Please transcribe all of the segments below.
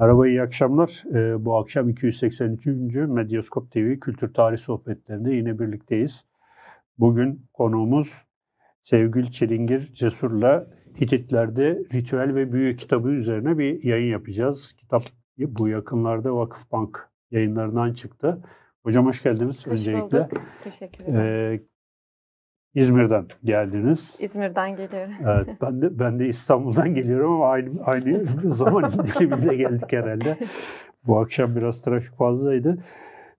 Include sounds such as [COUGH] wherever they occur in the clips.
Merhaba, iyi akşamlar. Ee, bu akşam 283. Medyaskop TV Kültür Tarih Sohbetlerinde yine birlikteyiz. Bugün konuğumuz Sevgül Çilingir Cesur'la Hititlerde Ritüel ve Büyü kitabı üzerine bir yayın yapacağız. Kitap bu yakınlarda Vakıfbank yayınlarından çıktı. Hocam hoş geldiniz hoş öncelikle. Bulduk. Teşekkür ederim. Ee, İzmir'den geldiniz. İzmir'den geliyorum. Evet, ben de ben de İstanbul'dan geliyorum ama aynı aynı [LAUGHS] zaman diliminde geldik herhalde. Bu akşam biraz trafik fazlaydı.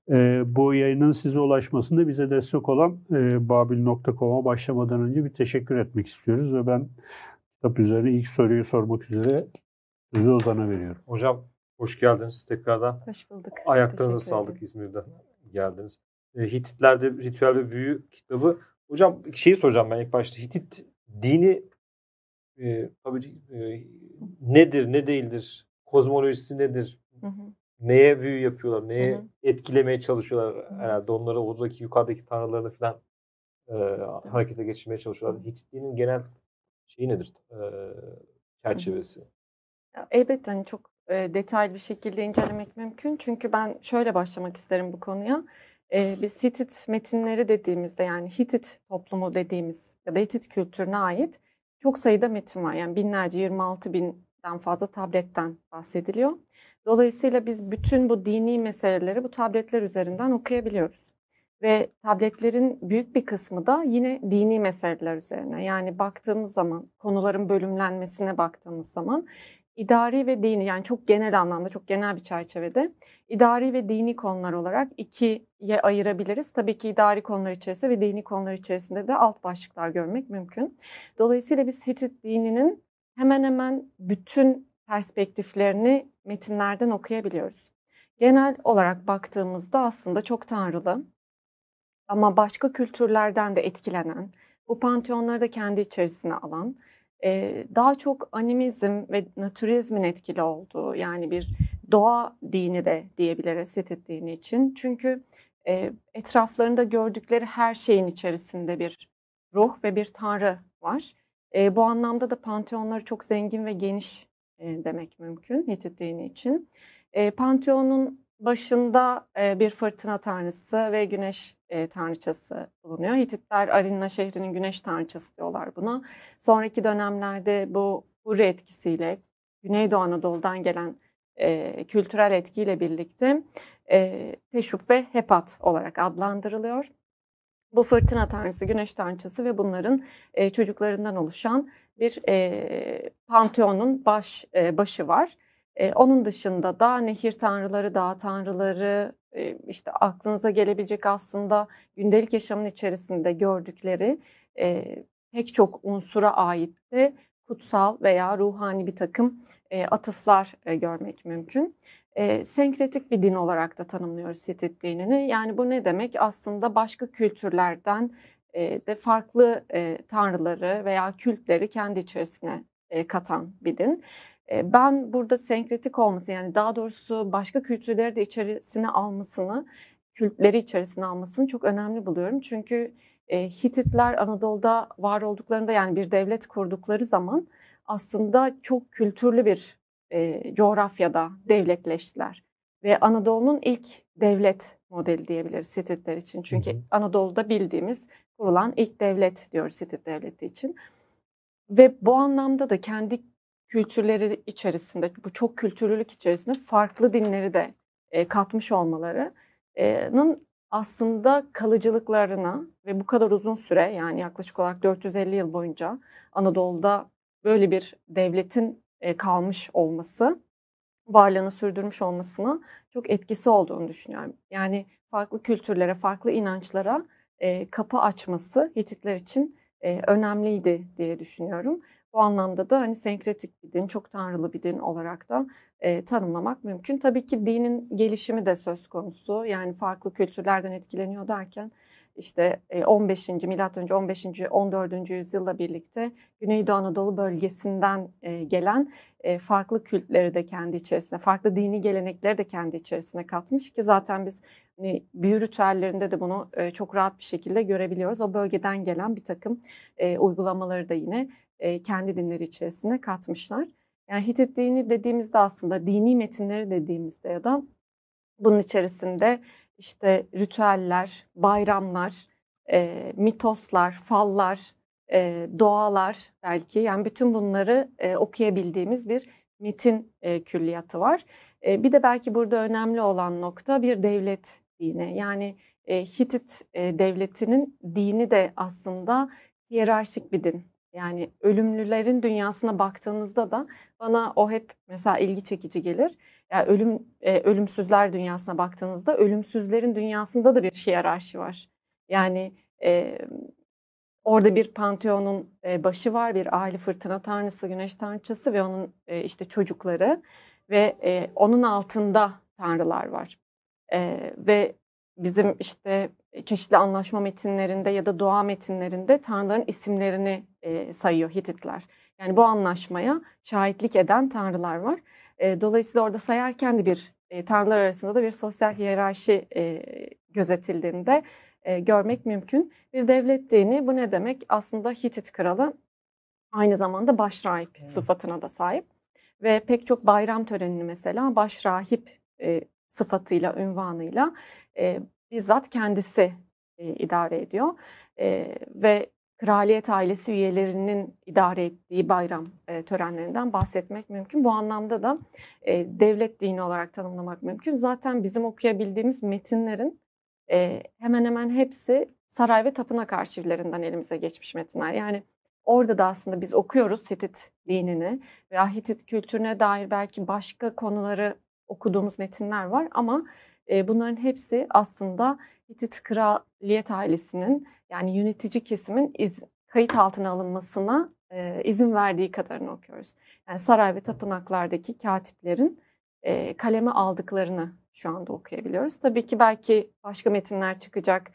Ee, bu yayının size ulaşmasında bize destek olan e, babil.com'a başlamadan önce bir teşekkür etmek istiyoruz ve ben kitap üzerine ilk soruyu sormak üzere sözü Ozan'a veriyorum. Hocam hoş geldiniz tekrardan. Hoş bulduk. Ayaklarınızı sağlık. İzmir'den geldiniz. E, Hititlerde Ritüel ve Büyü kitabı. Hocam şeyi soracağım ben ilk başta. Hitit dini e, tabii e, nedir, ne değildir? Kozmolojisi nedir? Hı hı. Neye büyü yapıyorlar? Neye Hı hı. etkilemeye çalışıyorlar? hı. Herhalde onları oradaki yukarıdaki tanrılarını falan e, harekete geçirmeye çalışıyorlar. Hitit dininin genel şeyi nedir? E, çerçevesi. Ya, Elbette hani çok e, detaylı bir şekilde incelemek mümkün. Çünkü ben şöyle başlamak isterim bu konuya. E, biz Hitit metinleri dediğimizde yani Hitit toplumu dediğimiz ya da Hitit kültürüne ait çok sayıda metin var. Yani binlerce 26 binden fazla tabletten bahsediliyor. Dolayısıyla biz bütün bu dini meseleleri bu tabletler üzerinden okuyabiliyoruz. Ve tabletlerin büyük bir kısmı da yine dini meseleler üzerine. Yani baktığımız zaman konuların bölümlenmesine baktığımız zaman idari ve dini yani çok genel anlamda çok genel bir çerçevede idari ve dini konular olarak ikiye ayırabiliriz. Tabii ki idari konular içerisinde ve dini konular içerisinde de alt başlıklar görmek mümkün. Dolayısıyla biz Hitit dininin hemen hemen bütün perspektiflerini metinlerden okuyabiliyoruz. Genel olarak baktığımızda aslında çok tanrılı ama başka kültürlerden de etkilenen, bu panteonları da kendi içerisine alan, e, daha çok animizm ve naturizmin etkili olduğu yani bir doğa dini de diyebiliriz Hitit dini için. Çünkü e, etraflarında gördükleri her şeyin içerisinde bir ruh ve bir tanrı var. E, bu anlamda da panteonları çok zengin ve geniş e, demek mümkün Hitit dini için. E, Panteonun başında e, bir fırtına tanrısı ve güneş e, tanrıçası bulunuyor. Hititler Arinna şehrinin güneş tanrıçası diyorlar buna. Sonraki dönemlerde bu Hurri etkisiyle Güneydoğu Anadolu'dan gelen e, kültürel etkiyle birlikte e, Teşup ve Hepat olarak adlandırılıyor. Bu fırtına tanrısı, güneş tanrıçası ve bunların e, çocuklarından oluşan bir e, panteonun baş e, başı var. E, onun dışında da nehir tanrıları, dağ tanrıları, e, işte aklınıza gelebilecek aslında gündelik yaşamın içerisinde gördükleri e, pek çok unsura ait de kutsal veya ruhani bir takım e, atıflar e, görmek mümkün. E, senkretik bir din olarak da tanımlıyoruz Hitit dinini. Yani bu ne demek? Aslında başka kültürlerden e, de farklı e, tanrıları veya kültleri kendi içerisine e, katan bir din. Ben burada senkretik olması yani daha doğrusu başka kültürleri de içerisine almasını, kültleri içerisine almasını çok önemli buluyorum. Çünkü Hititler Anadolu'da var olduklarında yani bir devlet kurdukları zaman aslında çok kültürlü bir coğrafyada devletleştiler. Ve Anadolu'nun ilk devlet modeli diyebiliriz Hititler için. Çünkü Hı hı. Anadolu'da bildiğimiz kurulan ilk devlet diyoruz Hitit devleti için. Ve bu anlamda da kendi kültürleri içerisinde, bu çok kültürlülük içerisinde farklı dinleri de e, katmış olmalarının aslında kalıcılıklarına ve bu kadar uzun süre yani yaklaşık olarak 450 yıl boyunca Anadolu'da böyle bir devletin e, kalmış olması, varlığını sürdürmüş olmasına çok etkisi olduğunu düşünüyorum. Yani farklı kültürlere, farklı inançlara e, kapı açması Hititler için e, önemliydi diye düşünüyorum. Bu anlamda da hani senkretik bir din, çok tanrılı bir din olarak da e, tanımlamak mümkün. Tabii ki dinin gelişimi de söz konusu. Yani farklı kültürlerden etkileniyor derken işte e, 15. milattan önce 15. 14. yüzyılla birlikte Güneydoğu Anadolu bölgesinden e, gelen e, farklı kültleri de kendi içerisine, farklı dini gelenekleri de kendi içerisine katmış ki zaten biz hani, büyü ritüellerinde de bunu e, çok rahat bir şekilde görebiliyoruz. O bölgeden gelen bir takım e, uygulamaları da yine e, kendi dinleri içerisine katmışlar. Yani Hitit dini dediğimizde aslında dini metinleri dediğimizde ya da bunun içerisinde işte ritüeller, bayramlar, e, mitoslar, fallar, e, doğalar belki yani bütün bunları e, okuyabildiğimiz bir metin e, külliyatı var. E, bir de belki burada önemli olan nokta bir devlet dini. Yani e, Hitit e, devletinin dini de aslında hiyerarşik bir din. Yani ölümlülerin dünyasına baktığınızda da bana o hep mesela ilgi çekici gelir. Yani ölüm e, ölümsüzler dünyasına baktığınızda ölümsüzlerin dünyasında da bir hiyerarşi var. Yani e, orada bir panteonun e, başı var, bir aile fırtına tanrısı, güneş tanrıçası ve onun e, işte çocukları ve e, onun altında tanrılar var. E, ve bizim işte çeşitli anlaşma metinlerinde ya da dua metinlerinde tanrıların isimlerini e, sayıyor Hititler. Yani bu anlaşmaya şahitlik eden tanrılar var. E, dolayısıyla orada sayarken de bir e, tanrılar arasında da bir sosyal hiyerarşi e, gözetildiğinde e, görmek mümkün. Bir devlet dini bu ne demek? Aslında Hitit kralı aynı zamanda başrahip hmm. sıfatına da sahip. Ve pek çok bayram törenini mesela başrahip e, sıfatıyla, ünvanıyla e, bizzat kendisi e, idare ediyor. E, ve kraliyet ailesi üyelerinin idare ettiği bayram e, törenlerinden bahsetmek mümkün. Bu anlamda da e, devlet dini olarak tanımlamak mümkün. Zaten bizim okuyabildiğimiz metinlerin e, hemen hemen hepsi saray ve tapınak arşivlerinden elimize geçmiş metinler. Yani orada da aslında biz okuyoruz Hitit dinini veya Hitit kültürüne dair belki başka konuları okuduğumuz metinler var ama bunların hepsi aslında Hitit kraliyet ailesinin yani yönetici kesimin iz, kayıt altına alınmasına izin verdiği kadarını okuyoruz. Yani saray ve tapınaklardaki katiplerin kaleme aldıklarını şu anda okuyabiliyoruz. Tabii ki belki başka metinler çıkacak,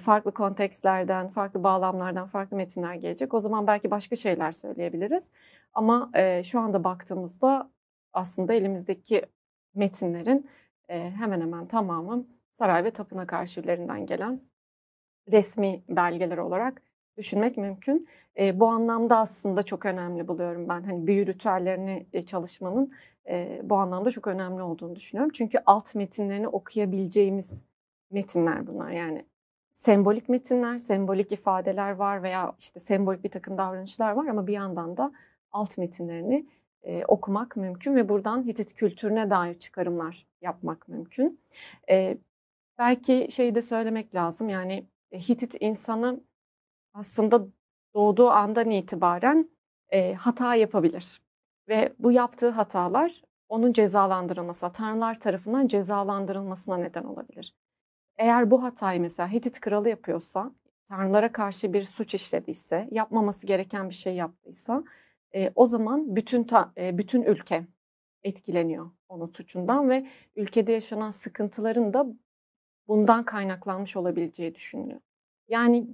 farklı kontekstlerden, farklı bağlamlardan farklı metinler gelecek. O zaman belki başka şeyler söyleyebiliriz. Ama şu anda baktığımızda aslında elimizdeki metinlerin hemen hemen tamamı saray ve tapınak arşivlerinden gelen resmi belgeler olarak düşünmek mümkün. E, bu anlamda aslında çok önemli buluyorum ben. Hani büyü ritüellerini e, çalışmanın e, bu anlamda çok önemli olduğunu düşünüyorum. Çünkü alt metinlerini okuyabileceğimiz metinler bunlar. Yani sembolik metinler, sembolik ifadeler var veya işte sembolik bir takım davranışlar var ama bir yandan da alt metinlerini e, okumak mümkün ve buradan Hitit kültürüne dair çıkarımlar yapmak mümkün. E, belki şeyi de söylemek lazım yani Hitit insanı aslında doğduğu andan itibaren e, hata yapabilir. Ve bu yaptığı hatalar onun cezalandırılması, tanrılar tarafından cezalandırılmasına neden olabilir. Eğer bu hatayı mesela Hitit kralı yapıyorsa, tanrılara karşı bir suç işlediyse, yapmaması gereken bir şey yaptıysa, e, o zaman bütün ta, e, bütün ülke etkileniyor onun suçundan ve ülkede yaşanan sıkıntıların da bundan kaynaklanmış olabileceği düşünülüyor. Yani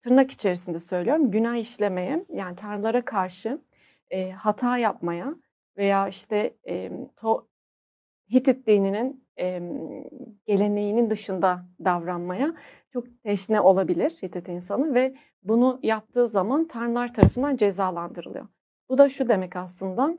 tırnak içerisinde söylüyorum günah işlemeye yani tanrılara karşı e, hata yapmaya veya işte e, to, Hitit dininin e, geleneğinin dışında davranmaya çok teşne olabilir Hitit insanı ve bunu yaptığı zaman tanrılar tarafından cezalandırılıyor. Bu da şu demek aslında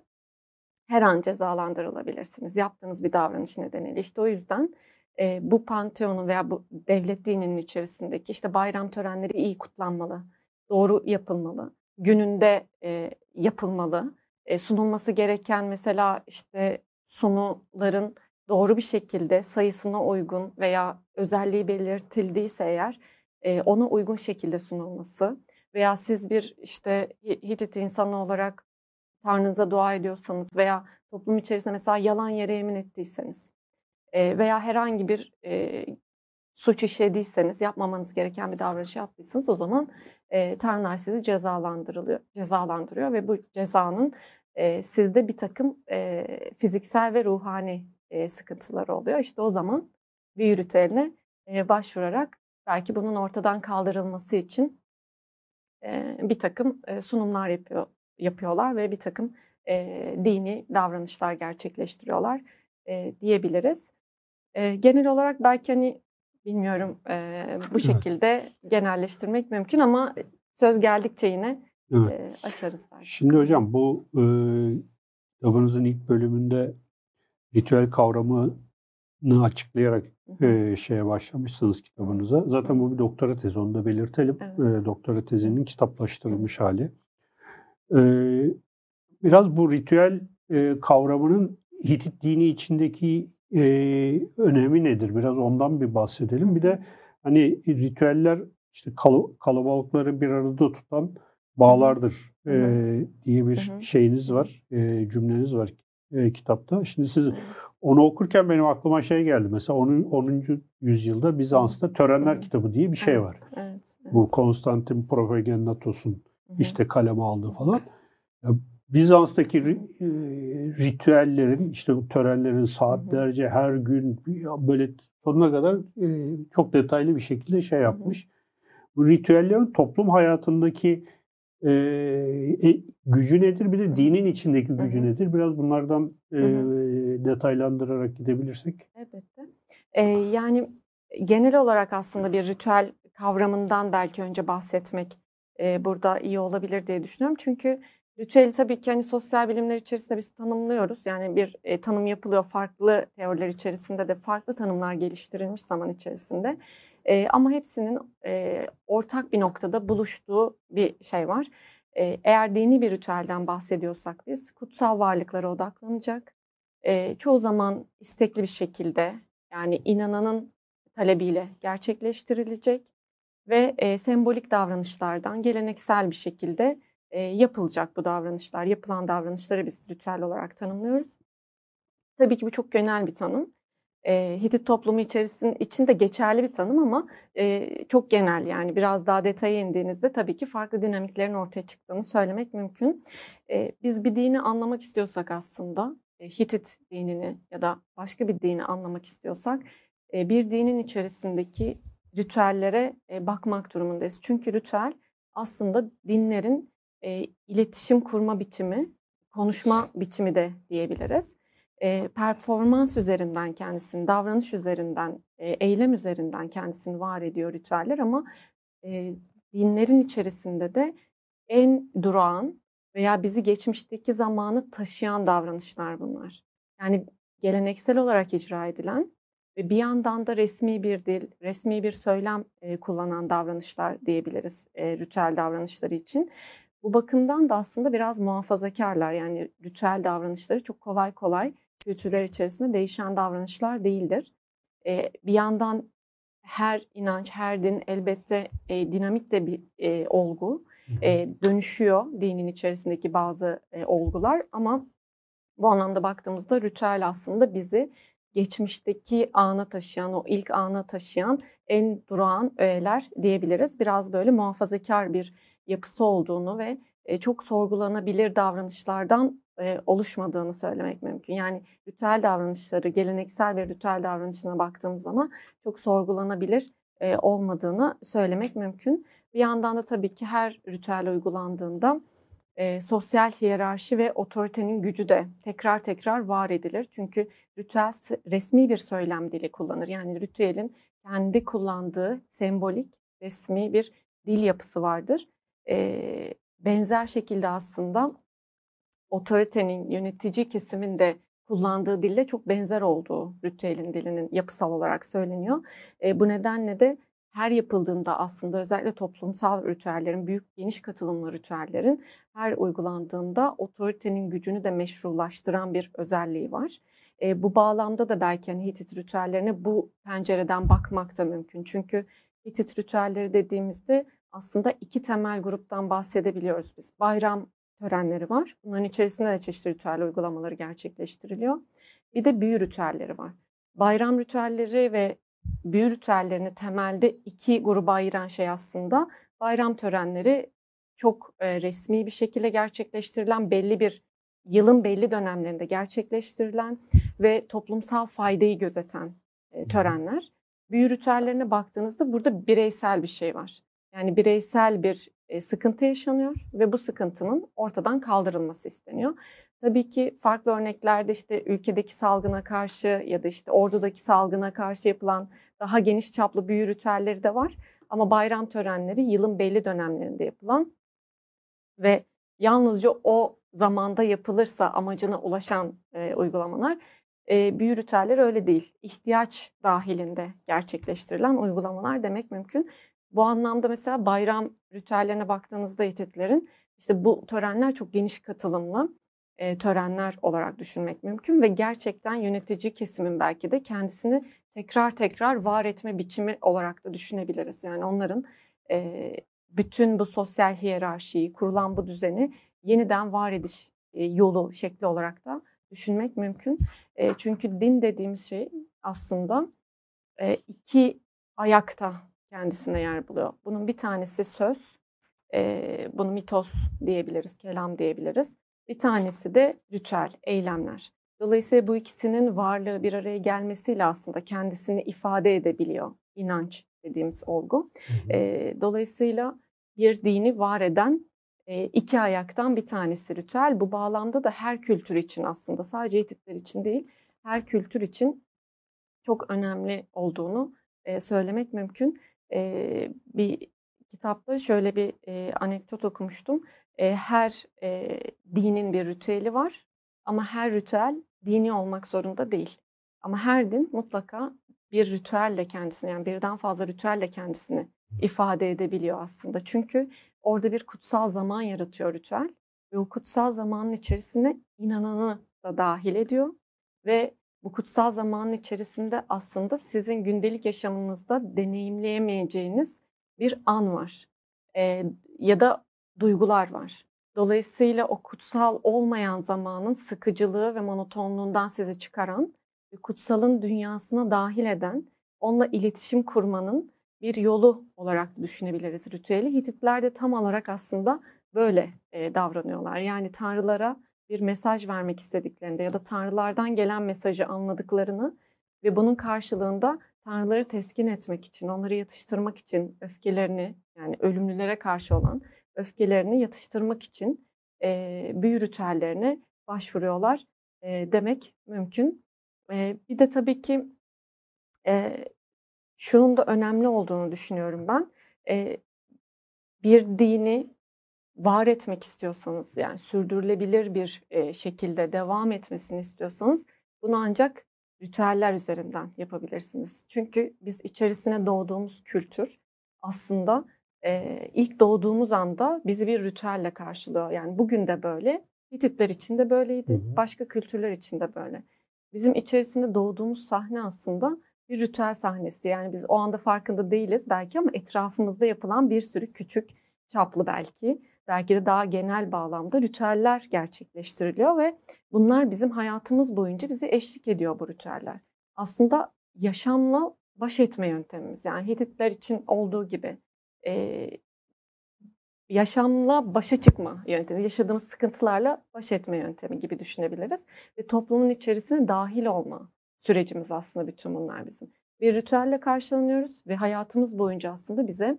her an cezalandırılabilirsiniz yaptığınız bir davranış nedeniyle. İşte o yüzden e, bu panteonun veya bu devlet dininin içerisindeki işte bayram törenleri iyi kutlanmalı, doğru yapılmalı, gününde e, yapılmalı. E, sunulması gereken mesela işte sunuların doğru bir şekilde sayısına uygun veya özelliği belirtildiyse eğer e, ona uygun şekilde sunulması veya siz bir işte Hitit insanı olarak Tanrınıza dua ediyorsanız veya toplum içerisinde mesela yalan yere yemin ettiyseniz e, veya herhangi bir e, suç işlediyseniz, yapmamanız gereken bir davranış yaptıysanız o zaman e, Tanrılar sizi cezalandırılıyor, cezalandırıyor ve bu cezanın e, sizde bir takım e, fiziksel ve ruhani e, sıkıntıları oluyor. İşte o zaman büyü ritüeline e, başvurarak belki bunun ortadan kaldırılması için e, bir takım e, sunumlar yapıyor yapıyorlar ve bir takım e, dini davranışlar gerçekleştiriyorlar e, diyebiliriz. E, genel olarak belki hani bilmiyorum e, bu şekilde genelleştirmek mümkün ama söz geldikçe yine evet. e, açarız belki. Şimdi hocam bu e, kitabınızın ilk bölümünde ritüel kavramını açıklayarak e, şeye başlamışsınız kitabınıza. Zaten bu bir doktora tezi onu da belirtelim. Evet. E, doktora tezinin kitaplaştırılmış hali. E, biraz bu ritüel e, kavramının Hitit dini içindeki e, önemi nedir? Biraz ondan bir bahsedelim. Bir de hani ritüeller işte kal- kalabalıkları bir arada tutan bağlardır e, diye bir şeyiniz var, e, cümleniz var e, kitapta. Şimdi siz onu okurken benim aklıma şey geldi. Mesela 10. 10. yüzyılda Bizans'ta Törenler kitabı diye bir şey var. Evet. evet. Bu Konstantin hı. işte kaleme aldığı falan. Ya Bizans'taki e, ritüellerin, işte törenlerin saatlerce her gün böyle sonuna kadar e, çok detaylı bir şekilde şey yapmış. Bu ritüellerin toplum hayatındaki e, e, gücü nedir? Bir de dinin içindeki gücü nedir? Biraz bunlardan e, detaylandırarak gidebilirsek. Elbette. Ee, yani genel olarak aslında bir ritüel kavramından belki önce bahsetmek e, burada iyi olabilir diye düşünüyorum. Çünkü ritüeli tabii ki hani sosyal bilimler içerisinde biz tanımlıyoruz. Yani bir e, tanım yapılıyor farklı teoriler içerisinde de farklı tanımlar geliştirilmiş zaman içerisinde. E, ama hepsinin e, ortak bir noktada buluştuğu bir şey var. E, eğer dini bir ritüelden bahsediyorsak biz kutsal varlıklara odaklanacak. E, çoğu zaman istekli bir şekilde yani inananın talebiyle gerçekleştirilecek ve e, sembolik davranışlardan geleneksel bir şekilde e, yapılacak bu davranışlar. Yapılan davranışları biz ritüel olarak tanımlıyoruz. Tabii ki bu çok genel bir tanım. E, Hitit toplumu içerisinde içinde geçerli bir tanım ama e, çok genel yani biraz daha detaya indiğinizde tabii ki farklı dinamiklerin ortaya çıktığını söylemek mümkün. E, biz bir dini anlamak istiyorsak aslında e, Hitit dinini ya da başka bir dini anlamak istiyorsak e, bir dinin içerisindeki ritüellere e, bakmak durumundayız. Çünkü ritüel aslında dinlerin e, iletişim kurma biçimi, konuşma biçimi de diyebiliriz. E, performans üzerinden kendisini, davranış üzerinden, e, eylem üzerinden kendisini var ediyor ritüeller ama e, dinlerin içerisinde de en durağan veya bizi geçmişteki zamanı taşıyan davranışlar bunlar. Yani geleneksel olarak icra edilen ve bir yandan da resmi bir dil, resmi bir söylem e, kullanan davranışlar diyebiliriz e, ritüel davranışları için. Bu bakımdan da aslında biraz muhafazakarlar. Yani ritüel davranışları çok kolay kolay kültürler içerisinde değişen davranışlar değildir. E, bir yandan her inanç, her din elbette e, dinamik de bir e, olgu. E, dönüşüyor dinin içerisindeki bazı e, olgular ama bu anlamda baktığımızda ritüel aslında bizi geçmişteki ana taşıyan, o ilk ana taşıyan en durağan öğeler diyebiliriz. Biraz böyle muhafazakar bir yapısı olduğunu ve e, çok sorgulanabilir davranışlardan e, oluşmadığını söylemek mümkün. Yani ritüel davranışları, geleneksel ve ritüel davranışına baktığımız zaman çok sorgulanabilir e, olmadığını söylemek mümkün. Bir yandan da tabii ki her ritüel uygulandığında e, sosyal hiyerarşi ve otoritenin gücü de tekrar tekrar var edilir. Çünkü ritüel resmi bir söylem dili kullanır. Yani ritüelin kendi kullandığı sembolik, resmi bir dil yapısı vardır. Benzer şekilde aslında otoritenin, yönetici kesimin de kullandığı dille çok benzer olduğu ritüelin dilinin yapısal olarak söyleniyor. E, bu nedenle de her yapıldığında aslında özellikle toplumsal ritüellerin, büyük geniş katılımlı ritüellerin her uygulandığında otoritenin gücünü de meşrulaştıran bir özelliği var. E, bu bağlamda da belki hani Hitit ritüellerine bu pencereden bakmak da mümkün. Çünkü Hitit ritüelleri dediğimizde aslında iki temel gruptan bahsedebiliyoruz biz. Bayram törenleri var. Bunların içerisinde de çeşitli ritüel uygulamaları gerçekleştiriliyor. Bir de büyü ritüelleri var. Bayram ritüelleri ve büyü ritüellerini temelde iki gruba ayıran şey aslında bayram törenleri çok e, resmi bir şekilde gerçekleştirilen belli bir yılın belli dönemlerinde gerçekleştirilen ve toplumsal faydayı gözeten e, törenler. Büyü ritüellerine baktığınızda burada bireysel bir şey var. Yani bireysel bir e, sıkıntı yaşanıyor ve bu sıkıntının ortadan kaldırılması isteniyor. Tabii ki farklı örneklerde işte ülkedeki salgına karşı ya da işte ordudaki salgına karşı yapılan daha geniş çaplı büyü ritüelleri de var. Ama bayram törenleri yılın belli dönemlerinde yapılan ve yalnızca o zamanda yapılırsa amacına ulaşan e, uygulamalar. E, büyü ritüeller öyle değil. İhtiyaç dahilinde gerçekleştirilen uygulamalar demek mümkün. Bu anlamda mesela bayram ritüellerine baktığınızda Hititlerin işte bu törenler çok geniş katılımlı e, törenler olarak düşünmek mümkün ve gerçekten yönetici kesimin belki de kendisini tekrar tekrar var etme biçimi olarak da düşünebiliriz. Yani onların e, bütün bu sosyal hiyerarşiyi, kurulan bu düzeni yeniden var ediş e, yolu şekli olarak da düşünmek mümkün. E, çünkü din dediğimiz şey aslında e, iki ayakta kendisine yer buluyor. Bunun bir tanesi söz, e, bunu mitos diyebiliriz, kelam diyebiliriz. Bir tanesi de ritüel, eylemler. Dolayısıyla bu ikisinin varlığı bir araya gelmesiyle aslında kendisini ifade edebiliyor inanç dediğimiz olgu. E, dolayısıyla bir dini var eden e, iki ayaktan bir tanesi ritüel. Bu bağlamda da her kültür için aslında sadece Hititler için değil her kültür için çok önemli olduğunu e, söylemek mümkün. E, bir kitapta şöyle bir e, anekdot okumuştum. E, her e, dinin bir ritüeli var ama her ritüel dini olmak zorunda değil. Ama her din mutlaka bir ritüelle kendisini yani birden fazla ritüelle kendisini ifade edebiliyor aslında. Çünkü orada bir kutsal zaman yaratıyor ritüel ve o kutsal zamanın içerisine inananı da dahil ediyor ve bu kutsal zamanın içerisinde aslında sizin gündelik yaşamınızda deneyimleyemeyeceğiniz bir an var ee, ya da duygular var. Dolayısıyla o kutsal olmayan zamanın sıkıcılığı ve monotonluğundan sizi çıkaran kutsalın dünyasına dahil eden, onunla iletişim kurmanın bir yolu olarak düşünebiliriz ritüeli. Hititler de tam olarak aslında böyle e, davranıyorlar. Yani tanrılara bir mesaj vermek istediklerinde ya da tanrılardan gelen mesajı anladıklarını ve bunun karşılığında tanrıları teskin etmek için, onları yatıştırmak için öfkelerini yani ölümlülere karşı olan öfkelerini yatıştırmak için e, büyü ritüellerine başvuruyorlar e, demek mümkün. E, bir de tabii ki e, şunun da önemli olduğunu düşünüyorum ben. E, bir dini var etmek istiyorsanız yani sürdürülebilir bir e, şekilde devam etmesini istiyorsanız bunu ancak ritüeller üzerinden yapabilirsiniz. Çünkü biz içerisine doğduğumuz kültür aslında e, ilk doğduğumuz anda bizi bir ritüelle karşılıyor. Yani bugün de böyle, Hititler için de böyleydi, hı hı. başka kültürler için de böyle. Bizim içerisinde doğduğumuz sahne aslında bir ritüel sahnesi. Yani biz o anda farkında değiliz belki ama etrafımızda yapılan bir sürü küçük çaplı belki belki de daha genel bağlamda ritüeller gerçekleştiriliyor ve bunlar bizim hayatımız boyunca bizi eşlik ediyor bu ritüeller. Aslında yaşamla baş etme yöntemimiz yani Hititler için olduğu gibi e, yaşamla başa çıkma yöntemi, yaşadığımız sıkıntılarla baş etme yöntemi gibi düşünebiliriz. Ve toplumun içerisine dahil olma sürecimiz aslında bütün bunlar bizim. Bir ritüelle karşılanıyoruz ve hayatımız boyunca aslında bize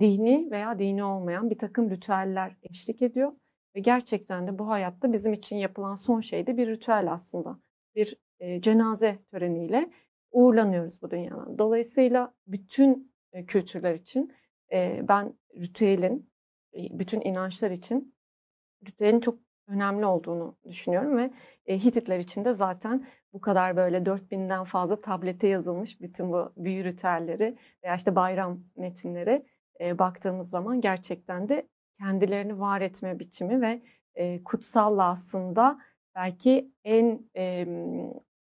dini veya dini olmayan bir takım ritüeller eşlik ediyor. Ve gerçekten de bu hayatta bizim için yapılan son şey de bir ritüel aslında. Bir e, cenaze töreniyle uğurlanıyoruz bu dünyadan. Dolayısıyla bütün e, kültürler için e, ben ritüelin, e, bütün inançlar için ritüelin çok önemli olduğunu düşünüyorum ve e, Hititler için de zaten bu kadar böyle 4000'den fazla tablete yazılmış bütün bu büyü ritüelleri veya işte bayram metinleri e, baktığımız zaman gerçekten de kendilerini var etme biçimi ve e, kutsalla aslında belki en e,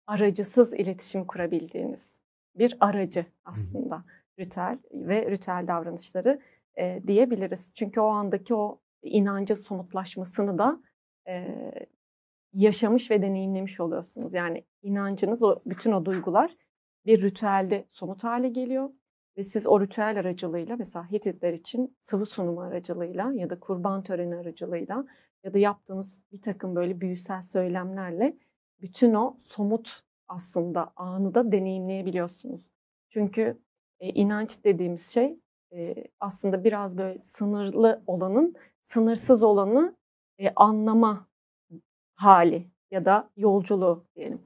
aracısız iletişim kurabildiğiniz bir aracı aslında ritüel ve ritüel davranışları e, diyebiliriz. Çünkü o andaki o inancı somutlaşmasını da e, yaşamış ve deneyimlemiş oluyorsunuz. Yani inancınız, o bütün o duygular bir ritüelde somut hale geliyor ve siz o ritüel aracılığıyla mesela Hititler için sıvı sunumu aracılığıyla ya da kurban töreni aracılığıyla ya da yaptığınız bir takım böyle büyüsel söylemlerle bütün o somut aslında anı da deneyimleyebiliyorsunuz. Çünkü e, inanç dediğimiz şey e, aslında biraz böyle sınırlı olanın sınırsız olanı e, anlama hali ya da yolculuğu diyelim.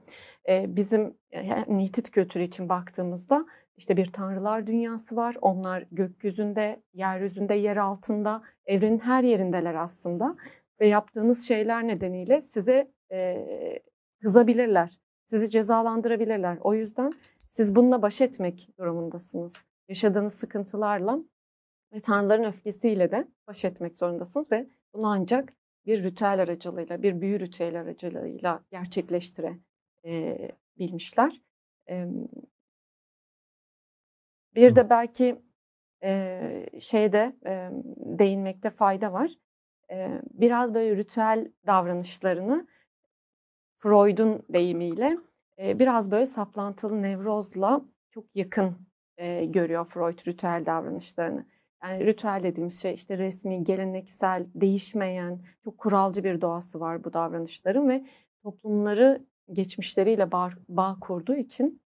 E, bizim yani Hitit kültürü için baktığımızda işte bir tanrılar dünyası var. Onlar gökyüzünde, yeryüzünde, yer altında, evrenin her yerindeler aslında. ve yaptığınız şeyler nedeniyle size e, kızabilirler. Sizi cezalandırabilirler. O yüzden siz bununla baş etmek durumundasınız. Yaşadığınız sıkıntılarla ve tanrıların öfkesiyle de baş etmek zorundasınız ve bunu ancak bir ritüel aracılığıyla, bir büyü ritüel aracılığıyla gerçekleştirebilmişler. E, bir de belki e, şeyde e, değinmekte fayda var. E, biraz böyle ritüel davranışlarını Freud'un deyimiyle e, biraz böyle saplantılı nevrozla çok yakın e, görüyor Freud ritüel davranışlarını. Yani ritüel dediğimiz şey işte resmi, geleneksel, değişmeyen, çok kuralcı bir doğası var bu davranışların ve toplumları geçmişleriyle bağ, bağ kurduğu için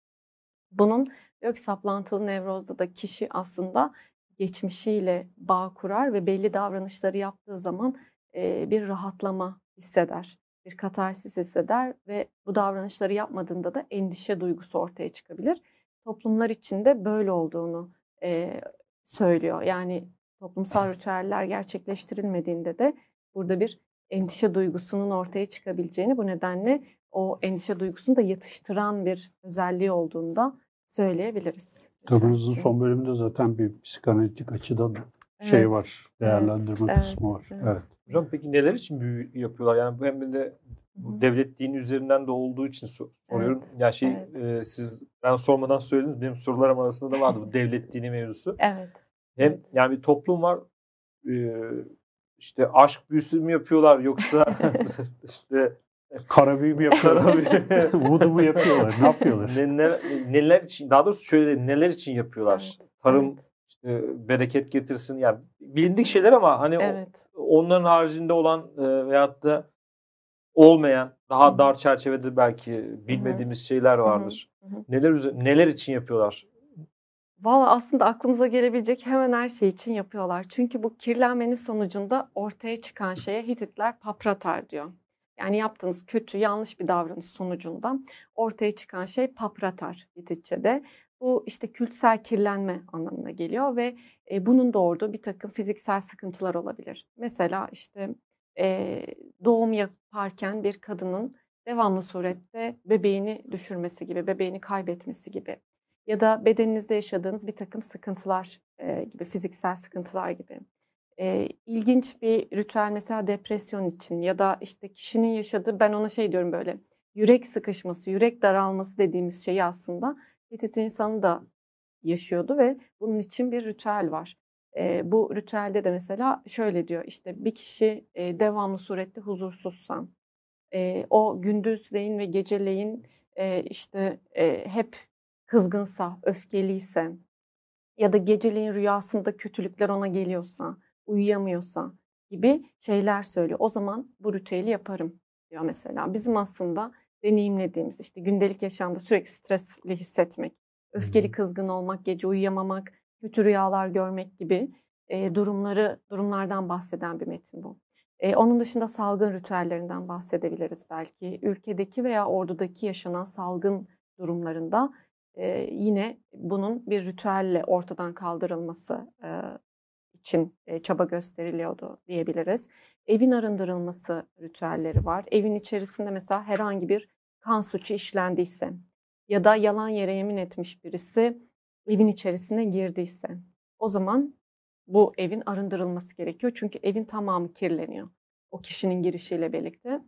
bunun Diyor ki saplantılı nevrozda da kişi aslında geçmişiyle bağ kurar ve belli davranışları yaptığı zaman e, bir rahatlama hisseder, bir katarsis hisseder ve bu davranışları yapmadığında da endişe duygusu ortaya çıkabilir. Toplumlar içinde böyle olduğunu e, söylüyor. Yani toplumsal ritüeller gerçekleştirilmediğinde de burada bir endişe duygusunun ortaya çıkabileceğini bu nedenle o endişe duygusunu da yatıştıran bir özelliği olduğunda söyleyebiliriz. Kitabınızın son bölümünde zaten bir psikanalitik açıdan evet. şey var, değerlendirme evet. kısmı var. Evet. evet. Hocam peki neler için büyü yapıyorlar? Yani bu hem de bu devlet dini üzerinden de olduğu için soruyorum. Evet. Yani şey evet. e, siz ben sormadan söylediniz benim sorularım arasında da vardı bu devlet dini mevzusu. Evet. Hem evet. yani bir toplum var e, işte aşk büyüsü mü yapıyorlar yoksa [LAUGHS] [LAUGHS] işte Kara büyü mü yapıyorlar? [LAUGHS] Voodoo mu yapıyorlar? Ne yapıyorlar? Neler, neler için, daha doğrusu şöyle neler için yapıyorlar? Evet. Tarım evet. işte bereket getirsin. Yani bilindik şeyler ama hani evet. onların haricinde olan e, veyahut da olmayan daha Hı-hı. dar çerçevede belki bilmediğimiz Hı-hı. şeyler vardır. Hı-hı. Neler neler için yapıyorlar? Valla aslında aklımıza gelebilecek hemen her şey için yapıyorlar. Çünkü bu kirlenmenin sonucunda ortaya çıkan şeye Hititler papratar diyor. Yani yaptığınız kötü, yanlış bir davranış sonucunda ortaya çıkan şey papratar Hititçe'de. Bu işte kültsel kirlenme anlamına geliyor ve e, bunun doğurduğu bir takım fiziksel sıkıntılar olabilir. Mesela işte e, doğum yaparken bir kadının devamlı surette bebeğini düşürmesi gibi, bebeğini kaybetmesi gibi ya da bedeninizde yaşadığınız bir takım sıkıntılar e, gibi, fiziksel sıkıntılar gibi e, ilginç bir ritüel mesela depresyon için ya da işte kişinin yaşadığı ben ona şey diyorum böyle yürek sıkışması, yürek daralması dediğimiz şeyi aslında Hitit insanı da yaşıyordu ve bunun için bir ritüel var. E, bu ritüelde de mesela şöyle diyor işte bir kişi e, devamlı surette huzursuzsa, e, o gündüzleyin ve geceleyin e, işte e, hep kızgınsa, öfkeliyse ya da geceleyin rüyasında kötülükler ona geliyorsa, uyuyamıyorsa gibi şeyler söylüyor. O zaman bu ritüeli yaparım diyor mesela. Bizim aslında deneyimlediğimiz işte gündelik yaşamda sürekli stresli hissetmek, öfkeli kızgın olmak, gece uyuyamamak, kötü rüyalar görmek gibi e, durumları durumlardan bahseden bir metin bu. E, onun dışında salgın ritüellerinden bahsedebiliriz belki. Ülkedeki veya ordudaki yaşanan salgın durumlarında e, yine bunun bir ritüelle ortadan kaldırılması e, için çaba gösteriliyordu diyebiliriz. Evin arındırılması ritüelleri var. Evin içerisinde mesela herhangi bir kan suçu işlendiyse ya da yalan yere yemin etmiş birisi evin içerisine girdiyse o zaman bu evin arındırılması gerekiyor. Çünkü evin tamamı kirleniyor o kişinin girişiyle birlikte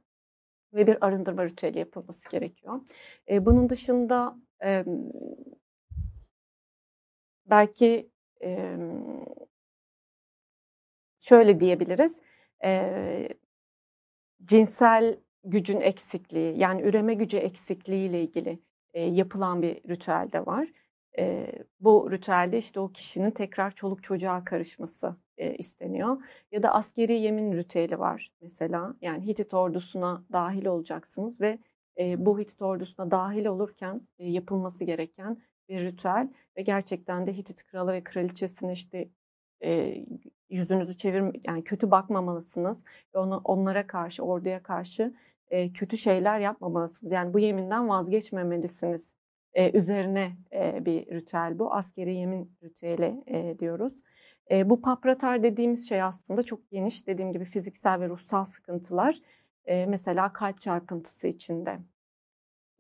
ve bir arındırma ritüeli yapılması gerekiyor. Bunun dışında belki şöyle diyebiliriz. E, cinsel gücün eksikliği yani üreme gücü eksikliği ile ilgili e, yapılan bir ritüel de var. E, bu ritüelde işte o kişinin tekrar çoluk çocuğa karışması e, isteniyor. Ya da askeri yemin ritüeli var mesela. Yani Hitit ordusuna dahil olacaksınız ve e, bu Hitit ordusuna dahil olurken e, yapılması gereken bir ritüel ve gerçekten de Hitit kralı ve kraliçesine işte e, yüzünüzü çevir yani kötü bakmamalısınız onu, onlara karşı orduya karşı e, kötü şeyler yapmamalısınız. Yani bu yeminden vazgeçmemelisiniz. E, üzerine e, bir ritüel bu. Askeri yemin ritüeli e, diyoruz. E, bu papratar dediğimiz şey aslında çok geniş. Dediğim gibi fiziksel ve ruhsal sıkıntılar. E, mesela kalp çarpıntısı içinde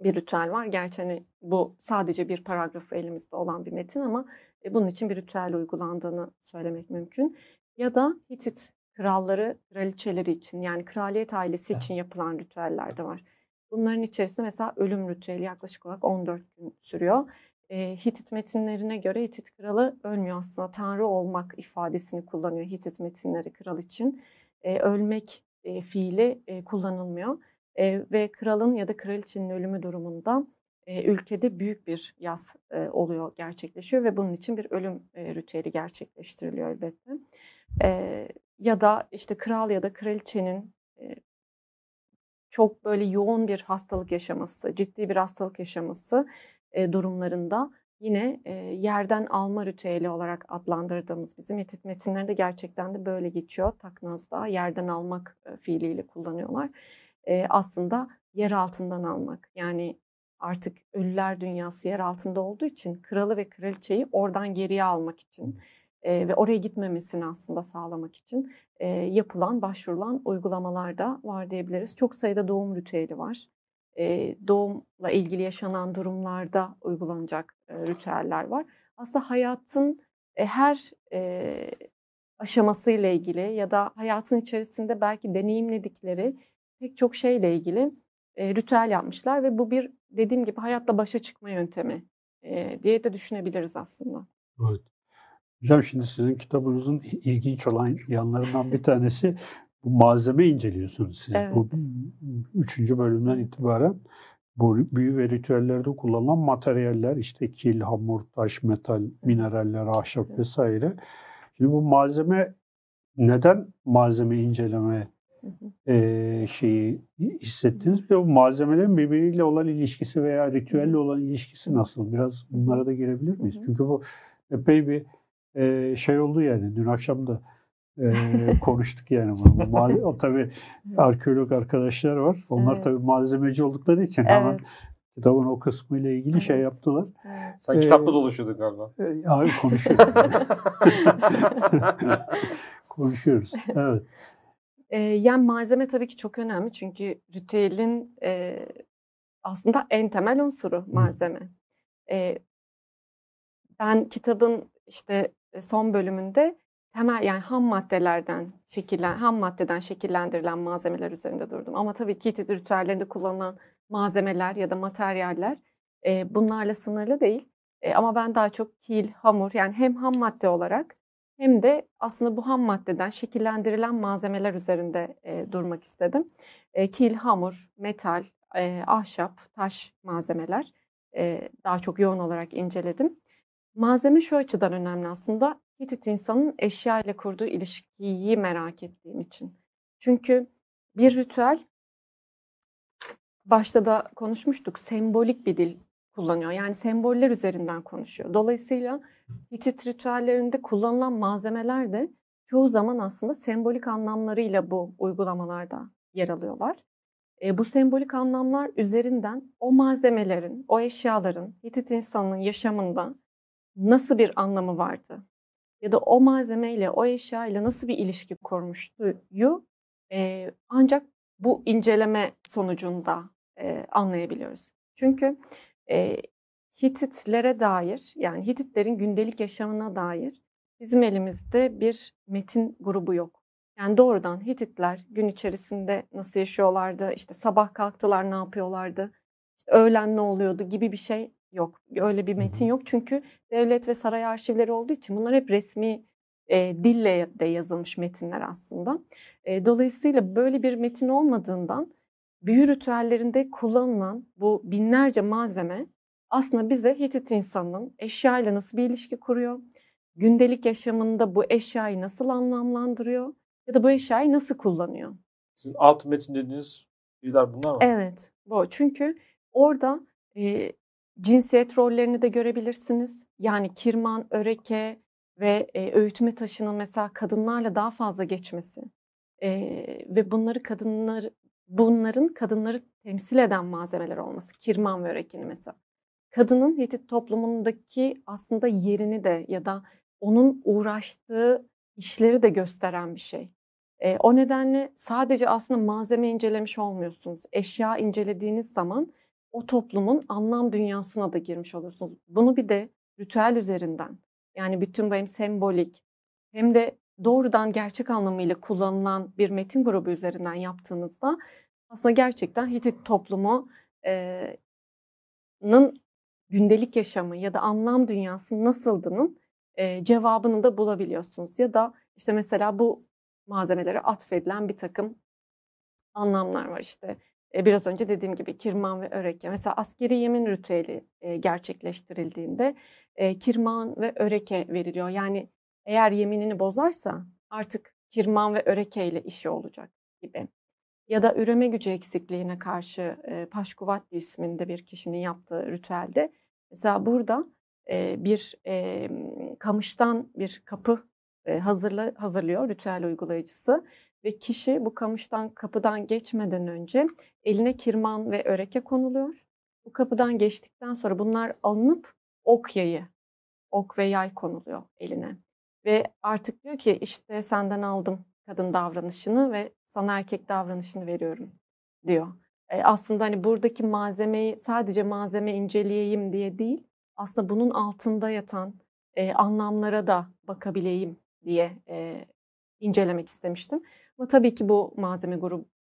bir ritüel var. Gerçi hani bu sadece bir paragrafı elimizde olan bir metin ama bunun için bir ritüel uygulandığını söylemek mümkün. Ya da Hitit kralları, kraliçeleri için yani kraliyet ailesi için yapılan ritüeller de var. Bunların içerisinde mesela ölüm ritüeli yaklaşık olarak 14 gün sürüyor. E, Hitit metinlerine göre Hitit kralı ölmüyor aslında. Tanrı olmak ifadesini kullanıyor Hitit metinleri kral için. E, ölmek e, fiili e, kullanılmıyor. E, ve kralın ya da kraliçenin ölümü durumunda e, ülkede büyük bir yaz e, oluyor, gerçekleşiyor ve bunun için bir ölüm e, ritüeli gerçekleştiriliyor elbette. E, ya da işte kral ya da kraliçenin e, çok böyle yoğun bir hastalık yaşaması, ciddi bir hastalık yaşaması e, durumlarında yine e, yerden alma ritüeli olarak adlandırdığımız bizim etit metinlerinde gerçekten de böyle geçiyor. Taknaz'da yerden almak e, fiiliyle kullanıyorlar. E, aslında yer altından almak. Yani artık ölüler dünyası yer altında olduğu için kralı ve kraliçeyi oradan geriye almak için e, ve oraya gitmemesini aslında sağlamak için e, yapılan, başvurulan uygulamalarda var diyebiliriz. Çok sayıda doğum ritüeli var. E, doğumla ilgili yaşanan durumlarda uygulanacak e, ritüeller var. Aslında hayatın e, her e, aşamasıyla ilgili ya da hayatın içerisinde belki deneyimledikleri pek çok şeyle ilgili e, ritüel yapmışlar ve bu bir dediğim gibi hayatla başa çıkma yöntemi e, diye de düşünebiliriz aslında. Evet. Hocam şimdi sizin kitabınızın ilginç olan yanlarından bir tanesi bu malzeme inceliyorsunuz siz. Evet. Bu üçüncü bölümden itibaren bu büyü ve ritüellerde kullanılan materyaller işte kil, hamur, taş, metal, mineraller, ahşap Evet. vesaire. Şimdi bu malzeme neden malzeme inceleme Hı hı. eee, şeyi hissettiniz? De bu malzemelerin birbiriyle olan ilişkisi veya ritüelle olan ilişkisi nasıl? Biraz bunlara da girebilir miyiz? Hı. Çünkü bu epey bir eee, şey oldu yani. Dün akşam da eee, [LAUGHS] konuştuk yani. bunu. [LAUGHS] Bu mal- o tabii arkeolog arkadaşlar var. Onlar Evet. tabii malzemeci oldukları için hemen Evet. kitabın o kısmıyla ilgili şey yaptılar. Sen Ee, kitapla dolaşıyordun galiba. E, Abi konuşuyoruz. [LAUGHS] konuşuyoruz. Evet. Ee, yani malzeme tabii ki çok önemli çünkü ritüelin e, aslında en temel unsuru malzeme. Ee, ben kitabın işte e, son bölümünde temel yani ham maddelerden şekillen ham maddeden şekillendirilen malzemeler üzerinde durdum. Ama tabii ki Hitit ritüellerinde kullanılan malzemeler ya da materyaller e, bunlarla sınırlı değil. E, ama ben daha çok kil, hamur yani hem ham madde olarak hem de aslında bu ham maddeden şekillendirilen malzemeler üzerinde e, durmak istedim. E, kil, hamur, metal, e, ahşap, taş malzemeler e, daha çok yoğun olarak inceledim. Malzeme şu açıdan önemli aslında. Hitit insanın eşya ile kurduğu ilişkiyi merak ettiğim için. Çünkü bir ritüel başta da konuşmuştuk sembolik bir dil kullanıyor. Yani semboller üzerinden konuşuyor. Dolayısıyla Hitit ritüellerinde kullanılan malzemeler de çoğu zaman aslında sembolik anlamlarıyla bu uygulamalarda yer alıyorlar. E, bu sembolik anlamlar üzerinden o malzemelerin, o eşyaların Hitit insanının yaşamında nasıl bir anlamı vardı? Ya da o malzemeyle, o eşyayla nasıl bir ilişki kurmuştuyu e, ancak bu inceleme sonucunda e, anlayabiliyoruz. Çünkü e, Hititlere dair yani Hititlerin gündelik yaşamına dair bizim elimizde bir metin grubu yok. Yani doğrudan Hititler gün içerisinde nasıl yaşıyorlardı, işte sabah kalktılar ne yapıyorlardı, işte öğlen ne oluyordu gibi bir şey yok. Öyle bir metin yok çünkü devlet ve saray arşivleri olduğu için bunlar hep resmi e, dille de yazılmış metinler aslında. E, dolayısıyla böyle bir metin olmadığından büyü ritüellerinde kullanılan bu binlerce malzeme aslında bize Hitit insanının eşyayla nasıl bir ilişki kuruyor, gündelik yaşamında bu eşyayı nasıl anlamlandırıyor ya da bu eşyayı nasıl kullanıyor. Sizin alt metin dediğiniz bilgiler bunlar mı? Evet, bu. Çünkü orada e, cinsiyet rollerini de görebilirsiniz. Yani kirman, öreke ve e, öğütme taşının mesela kadınlarla daha fazla geçmesi e, ve bunları kadınlar bunların kadınları temsil eden malzemeler olması, kirman ve örekeni mesela. Kadının Hitit toplumundaki aslında yerini de ya da onun uğraştığı işleri de gösteren bir şey. E, o nedenle sadece aslında malzeme incelemiş olmuyorsunuz. Eşya incelediğiniz zaman o toplumun anlam dünyasına da girmiş oluyorsunuz. Bunu bir de ritüel üzerinden yani bütün bu hem sembolik hem de doğrudan gerçek anlamıyla kullanılan bir metin grubu üzerinden yaptığınızda aslında gerçekten Hitit toplumu e, gündelik yaşamı ya da anlam dünyası nasıldığının e, cevabını da bulabiliyorsunuz. Ya da işte mesela bu malzemelere atfedilen bir takım anlamlar var işte. E, biraz önce dediğim gibi kirman ve öreke. Mesela askeri yemin ritüeli e, gerçekleştirildiğinde e, kirman ve öreke veriliyor. Yani eğer yeminini bozarsa artık kirman ve öreke ile işi olacak gibi. Ya da üreme gücü eksikliğine karşı Paşkuvatli isminde bir kişinin yaptığı ritüelde mesela burada bir kamıştan bir kapı hazırla, hazırlıyor ritüel uygulayıcısı ve kişi bu kamıştan kapıdan geçmeden önce eline kirman ve öreke konuluyor. Bu kapıdan geçtikten sonra bunlar alınıp ok yayı, ok ve yay konuluyor eline. Ve artık diyor ki işte senden aldım kadın davranışını ve sana erkek davranışını veriyorum diyor. E aslında hani buradaki malzemeyi sadece malzeme inceleyeyim diye değil, aslında bunun altında yatan e, anlamlara da bakabileyim diye e, incelemek istemiştim. Ama tabii ki bu malzeme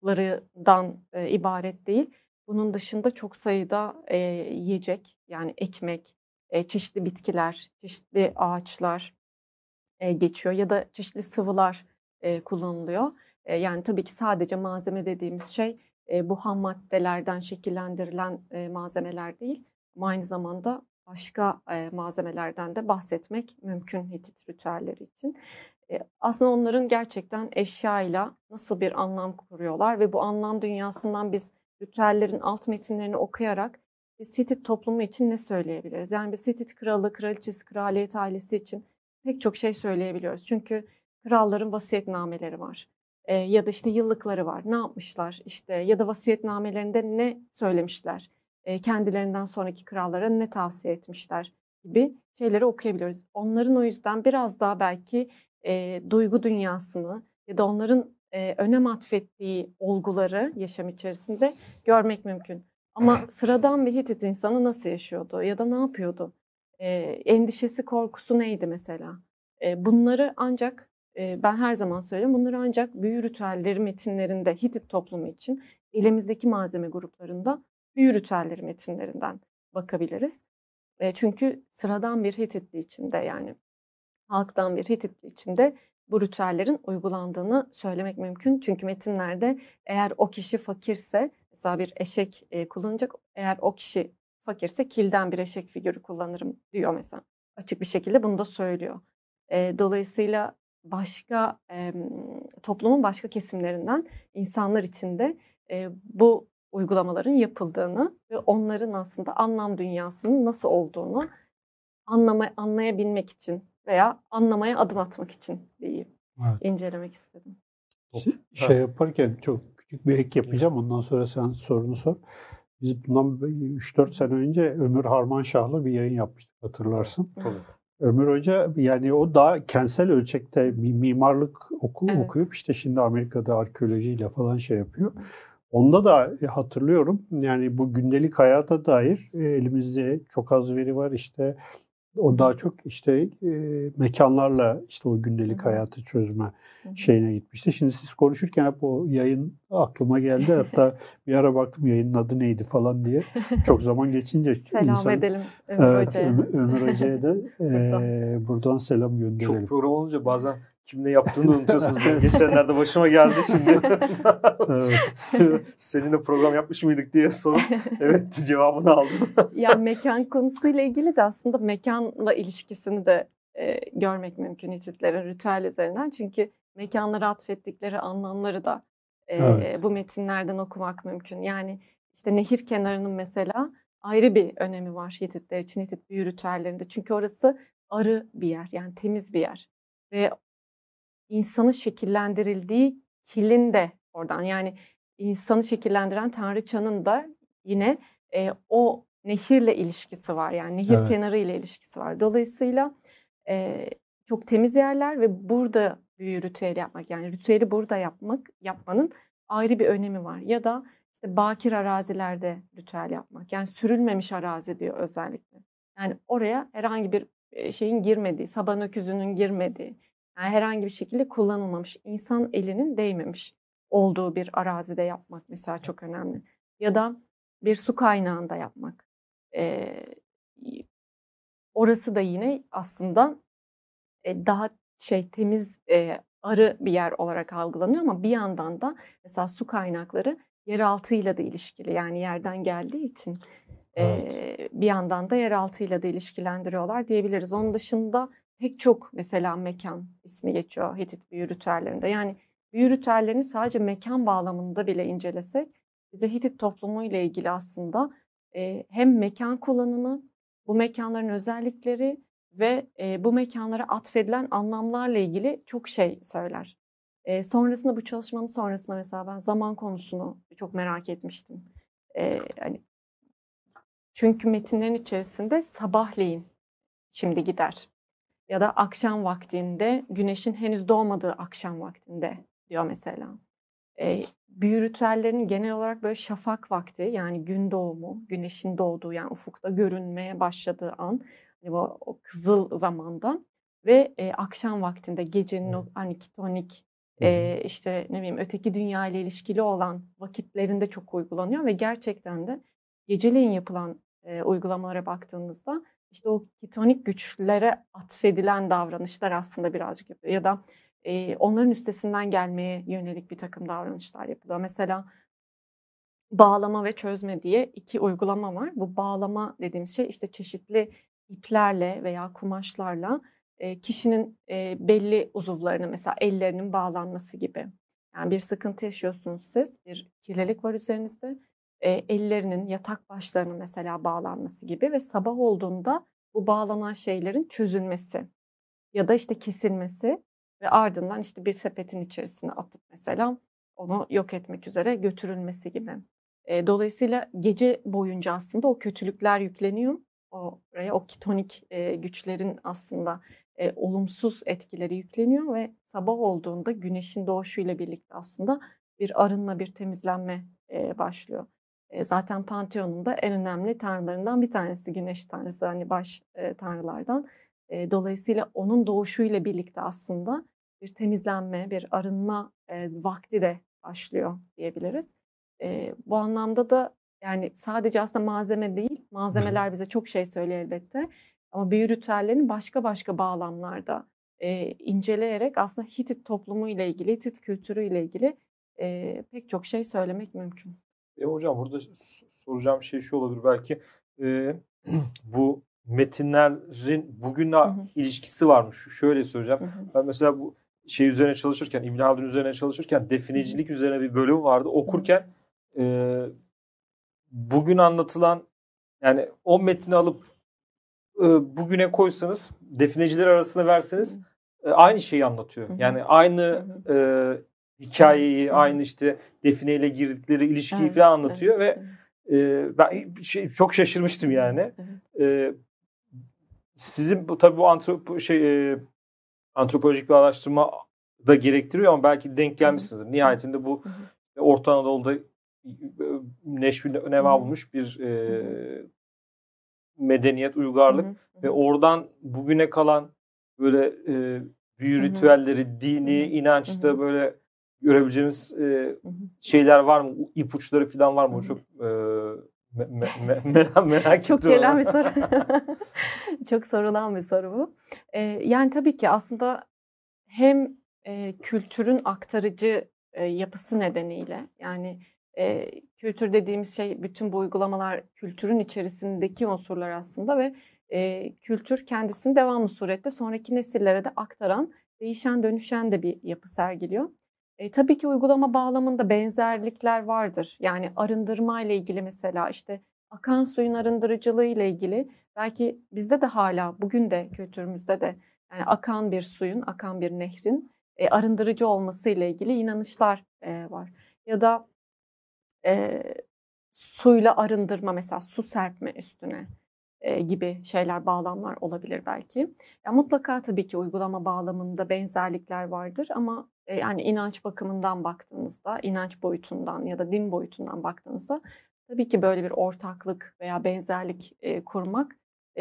gruplarından e, ibaret değil. Bunun dışında çok sayıda e, yiyecek yani ekmek, e, çeşitli bitkiler, çeşitli ağaçlar e, geçiyor ya da çeşitli sıvılar e, kullanılıyor. E, yani tabii ki sadece malzeme dediğimiz şey e, bu ham maddelerden şekillendirilen e, malzemeler değil. Ama aynı zamanda başka e, malzemelerden de bahsetmek mümkün Hitit ritüelleri için. Aslında onların gerçekten eşyayla nasıl bir anlam kuruyorlar ve bu anlam dünyasından biz ritüellerin alt metinlerini okuyarak biz Hitit toplumu için ne söyleyebiliriz? Yani biz Hitit kralı, kraliçesi, kraliyet ailesi için pek çok şey söyleyebiliyoruz. Çünkü kralların vasiyetnameleri var. E, ya da işte yıllıkları var. Ne yapmışlar? İşte ya da vasiyetnamelerinde ne söylemişler? E, kendilerinden sonraki krallara ne tavsiye etmişler gibi şeyleri okuyabiliyoruz. Onların o yüzden biraz daha belki e, duygu dünyasını ya da onların e, önem atfettiği olguları yaşam içerisinde görmek mümkün. Ama sıradan bir Hitit insanı nasıl yaşıyordu ya da ne yapıyordu? E, endişesi, korkusu neydi mesela? E, bunları ancak e, ben her zaman söylüyorum bunları ancak büyü ritüelleri metinlerinde Hitit toplumu için elimizdeki malzeme gruplarında büyü ritüelleri metinlerinden bakabiliriz. E, çünkü sıradan bir Hititli içinde yani halktan bir Hititli içinde bu ritüellerin uygulandığını söylemek mümkün. Çünkü metinlerde eğer o kişi fakirse mesela bir eşek e, kullanacak. Eğer o kişi fakirse kilden bir eşek figürü kullanırım diyor mesela. Açık bir şekilde bunu da söylüyor. E, dolayısıyla başka e, toplumun başka kesimlerinden insanlar içinde e, bu uygulamaların yapıldığını ve onların aslında anlam dünyasının nasıl olduğunu anlama, anlayabilmek için veya anlamaya adım atmak için diyeyim. Evet. incelemek istedim. Şey, şey yaparken çok küçük bir ek yapacağım. Ondan sonra sen sorunu sor. Biz bundan 3-4 sene önce Ömür Harmanşah'la bir yayın yapmıştık hatırlarsın. Tabii. Ömür Hoca yani o daha kentsel ölçekte bir mimarlık oku, evet. okuyup işte şimdi Amerika'da arkeolojiyle falan şey yapıyor. Onda da hatırlıyorum yani bu gündelik hayata dair e, elimizde çok az veri var işte o daha çok işte e, mekanlarla işte o gündelik Hı-hı. hayatı çözme Hı-hı. şeyine gitmişti. Şimdi siz konuşurken hep o yayın aklıma geldi. [LAUGHS] Hatta bir ara baktım yayının adı neydi falan diye. [LAUGHS] Çok zaman geçince selam insan, edelim Ömür evet, Hoca'ya. Ömür, Ömür Hoca'ya da [LAUGHS] e, buradan selam gönderelim. Çok program olunca bazen kim ne yaptığını unutuyorsunuz. Geçenlerde başıma geldi şimdi. [LAUGHS] Seninle program yapmış mıydık diye sorup evet cevabını aldım. [LAUGHS] ya mekan konusuyla ilgili de aslında mekanla ilişkisini de e, görmek mümkün Hititlerin ritüel üzerinden. Çünkü mekanlara atfettikleri anlamları da e, evet. bu metinlerden okumak mümkün. Yani işte nehir kenarının mesela ayrı bir önemi var Hititler için Hitit büyü ritüellerinde. Çünkü orası arı bir yer yani temiz bir yer. Ve insanı şekillendirildiği kilin de oradan yani insanı şekillendiren tanrıçanın da yine e, o nehirle ilişkisi var. Yani nehir evet. kenarı ile ilişkisi var. Dolayısıyla e, çok temiz yerler ve burada büyü ritüeli yapmak yani ritüeli burada yapmak yapmanın ayrı bir önemi var. Ya da işte bakir arazilerde ritüel yapmak. Yani sürülmemiş arazi diyor özellikle. Yani oraya herhangi bir şeyin girmediği, saban öküzünün girmediği, yani herhangi bir şekilde kullanılmamış, insan elinin değmemiş olduğu bir arazide yapmak mesela çok önemli. Ya da bir su kaynağında yapmak. Ee, orası da yine aslında daha şey temiz e, arı bir yer olarak algılanıyor ama bir yandan da mesela su kaynakları yeraltıyla da ilişkili yani yerden geldiği için evet. e, bir yandan da yeraltıyla da ilişkilendiriyorlar diyebiliriz. Onun dışında pek çok mesela mekan ismi geçiyor Hitit büyü ritüellerinde. Yani büyü ritüellerini sadece mekan bağlamında bile incelesek bize Hitit toplumu ile ilgili aslında e, hem mekan kullanımı, bu mekanların özellikleri ve e, bu mekanlara atfedilen anlamlarla ilgili çok şey söyler. E, sonrasında bu çalışmanın sonrasında mesela ben zaman konusunu çok merak etmiştim. E, hani çünkü metinlerin içerisinde sabahleyin şimdi gider ya da akşam vaktinde güneşin henüz doğmadığı akşam vaktinde diyor mesela. E, büyü ritüellerinin genel olarak böyle şafak vakti yani gün doğumu, güneşin doğduğu yani ufukta görünmeye başladığı an hani bu o kızıl zamanda ve e, akşam vaktinde gecenin o hani kitonik e, işte ne bileyim öteki dünya ile ilişkili olan vakitlerinde çok uygulanıyor ve gerçekten de geceleyin yapılan e, uygulamalara baktığımızda işte o kitonik güçlere atfedilen davranışlar aslında birazcık yapıyor ya da e, onların üstesinden gelmeye yönelik bir takım davranışlar yapılıyor. Mesela bağlama ve çözme diye iki uygulama var. Bu bağlama dediğimiz şey işte çeşitli iplerle veya kumaşlarla e, kişinin e, belli uzuvlarını mesela ellerinin bağlanması gibi. Yani bir sıkıntı yaşıyorsunuz siz, bir kirlilik var üzerinizde. E, ellerinin, yatak başlarının mesela bağlanması gibi ve sabah olduğunda bu bağlanan şeylerin çözülmesi ya da işte kesilmesi ve ardından işte bir sepetin içerisine atıp mesela onu yok etmek üzere götürülmesi gibi. E, dolayısıyla gece boyunca aslında o kötülükler yükleniyor oraya o kitonik e, güçlerin aslında e, olumsuz etkileri yükleniyor ve sabah olduğunda güneşin doğuşuyla birlikte aslında bir arınma, bir temizlenme e, başlıyor. E, zaten Pantheon'un da en önemli tanrılarından bir tanesi güneş tanrısı hani baş e, tanrılardan. E, dolayısıyla onun doğuşuyla birlikte aslında bir temizlenme, bir arınma e, vakti de başlıyor diyebiliriz. E, bu anlamda da yani sadece aslında malzeme değil, malzemeler bize çok şey söylüyor elbette. Ama büyü ritüellerini başka başka bağlamlarda e, inceleyerek aslında Hitit toplumu ile ilgili, Hitit kültürü ile ilgili e, pek çok şey söylemek mümkün. E hocam burada soracağım şey şu olabilir belki. E, [CLEARS THROAT] bu metinlerin bugünle hı hı. ilişkisi varmış. Şöyle söyleyeceğim. Hı hı. Ben mesela bu şey üzerine çalışırken, İbn Haldun üzerine çalışırken definecilik hı hı. üzerine bir bölüm vardı. Okurken e, bugün anlatılan yani o metni alıp e, bugüne koysanız defineciler arasında verseniz e, aynı şeyi anlatıyor. Yani aynı e, hikayeyi, aynı işte defineyle girdikleri ilişkiyi evet, falan anlatıyor evet, ve e, ben şey, çok şaşırmıştım yani. E, sizin bu tabii bu antrop şey e, antropolojik bir araştırma da gerektiriyor ama belki denk gelmişsinizdir. Nihayetinde bu Orta Anadolu'da neşvi neva bulmuş bir e, medeniyet, uygarlık ve oradan bugüne kalan böyle e, büyü ritüelleri, dini, inançta böyle görebileceğimiz e, şeyler var mı? İpuçları falan var mı? O çok e, me, me, me, [LAUGHS] merak, Çok gelen bir soru. [LAUGHS] [LAUGHS] çok sorulan bir soru bu. E, yani tabii ki aslında hem e, kültürün aktarıcı e, yapısı nedeniyle yani e, kültür dediğimiz şey bütün bu uygulamalar kültürün içerisindeki unsurlar aslında ve e, kültür kendisini devamlı surette sonraki nesillere de aktaran, değişen dönüşen de bir yapı sergiliyor. E, tabii ki uygulama bağlamında benzerlikler vardır. Yani arındırma ile ilgili mesela işte akan suyun arındırıcılığı ile ilgili belki bizde de hala bugün de kültürümüzde de yani akan bir suyun, akan bir nehrin e, arındırıcı olması ile ilgili inanışlar e, var. Ya da e, suyla arındırma mesela su serpme üstüne. e, gibi şeyler, bağlamlar olabilir belki. Ya mutlaka tabii ki uygulama bağlamında benzerlikler vardır ama yani inanç bakımından baktığınızda, inanç boyutundan ya da din boyutundan baktığınızda tabii ki böyle bir ortaklık veya benzerlik kurmak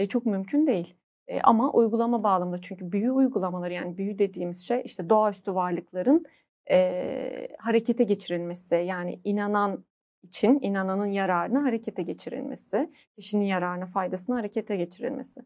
çok mümkün değil. Ama uygulama bağlamında çünkü büyü uygulamaları yani büyü dediğimiz şey işte doğaüstü varlıkların e, harekete geçirilmesi yani inanan için inananın yararına harekete geçirilmesi, kişinin yararına faydasına harekete geçirilmesi.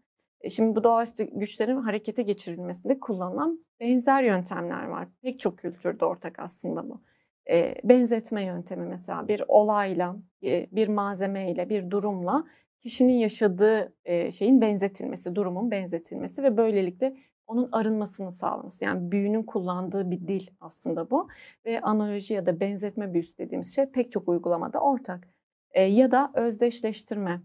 E şimdi bu doğaüstü güçlerin harekete geçirilmesinde kullanılan benzer yöntemler var. Pek çok kültürde ortak aslında bu. E, benzetme yöntemi mesela bir olayla, e, bir malzemeyle, bir durumla kişinin yaşadığı şeyin benzetilmesi, durumun benzetilmesi ve böylelikle onun arınmasını sağlaması. Yani büyünün kullandığı bir dil aslında bu. Ve analoji ya da benzetme büyüsü dediğimiz şey pek çok uygulamada ortak. Ya da özdeşleştirme.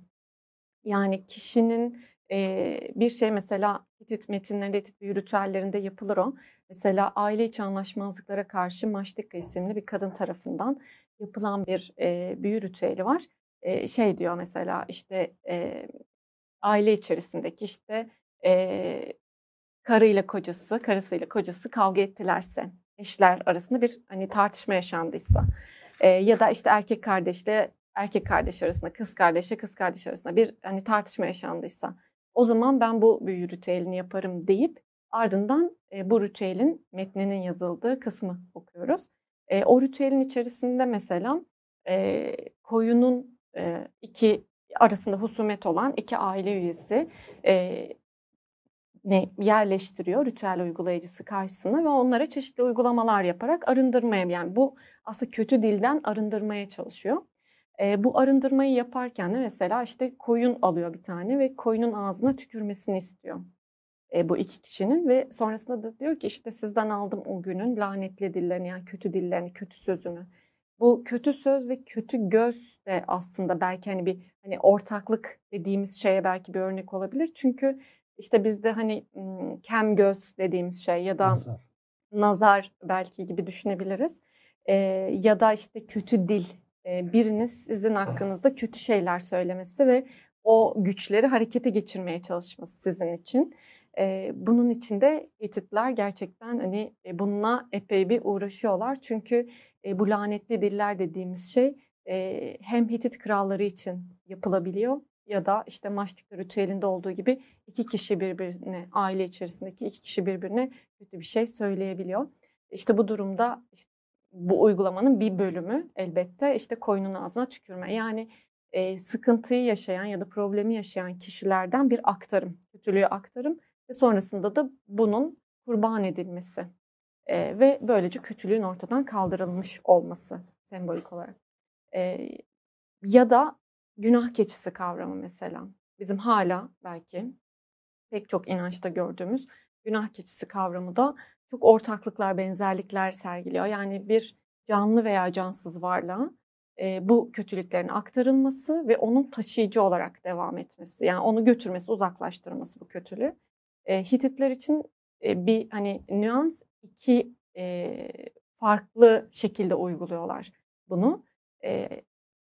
Yani kişinin e, bir şey mesela Hitit metinlerinde, Hitit büyü ritüellerinde yapılır o. Mesela aile içi anlaşmazlıklara karşı Maştika isimli bir kadın tarafından yapılan bir e, büyü ritüeli var. E, şey diyor mesela işte e, aile içerisindeki işte e, karıyla kocası, karısıyla kocası kavga ettilerse, eşler arasında bir hani tartışma yaşandıysa e, ya da işte erkek kardeşle erkek kardeş arasında, kız kardeşle kız kardeş arasında bir hani tartışma yaşandıysa o zaman ben bu büyü ritüelini yaparım deyip ardından e, bu ritüelin metninin yazıldığı kısmı okuyoruz. E, o ritüelin içerisinde mesela e, koyunun e, iki arasında husumet olan iki aile üyesi e, ne yerleştiriyor ritüel uygulayıcısı karşısına ve onlara çeşitli uygulamalar yaparak arındırmaya yani bu aslında kötü dilden arındırmaya çalışıyor. E, bu arındırmayı yaparken de mesela işte koyun alıyor bir tane ve koyunun ağzına tükürmesini istiyor. E, bu iki kişinin ve sonrasında da diyor ki işte sizden aldım o günün lanetli dillerini yani kötü dillerini, kötü sözünü. Bu kötü söz ve kötü göz de aslında belki hani bir hani ortaklık dediğimiz şeye belki bir örnek olabilir. Çünkü işte bizde hani kem göz dediğimiz şey ya da nazar, nazar belki gibi düşünebiliriz. E, ya da işte kötü dil. Biriniz sizin hakkınızda kötü şeyler söylemesi ve o güçleri harekete geçirmeye çalışması sizin için. Bunun için de Hititler gerçekten hani e, bununla epey bir uğraşıyorlar. Çünkü e, bu lanetli diller dediğimiz şey e, hem Hitit kralları için yapılabiliyor ya da işte maçlık ritüelinde olduğu gibi iki kişi birbirine, aile içerisindeki iki kişi birbirine kötü bir şey söyleyebiliyor. İşte bu durumda işte bu uygulamanın bir bölümü elbette işte koyunun ağzına tükürme. Yani e, sıkıntıyı yaşayan ya da problemi yaşayan kişilerden bir aktarım, kötülüğü aktarım ve sonrasında da bunun kurban edilmesi e, ve böylece kötülüğün ortadan kaldırılmış olması sembolik olarak. E, ya da günah keçisi kavramı mesela. Bizim hala belki pek çok inançta gördüğümüz günah keçisi kavramı da çok ortaklıklar, benzerlikler sergiliyor. Yani bir canlı veya cansız varlığa e, bu kötülüklerin aktarılması ve onun taşıyıcı olarak devam etmesi. Yani onu götürmesi, uzaklaştırması bu kötülüğü. E, Hititler için e, bir hani nüans iki e, farklı şekilde uyguluyorlar bunu. E,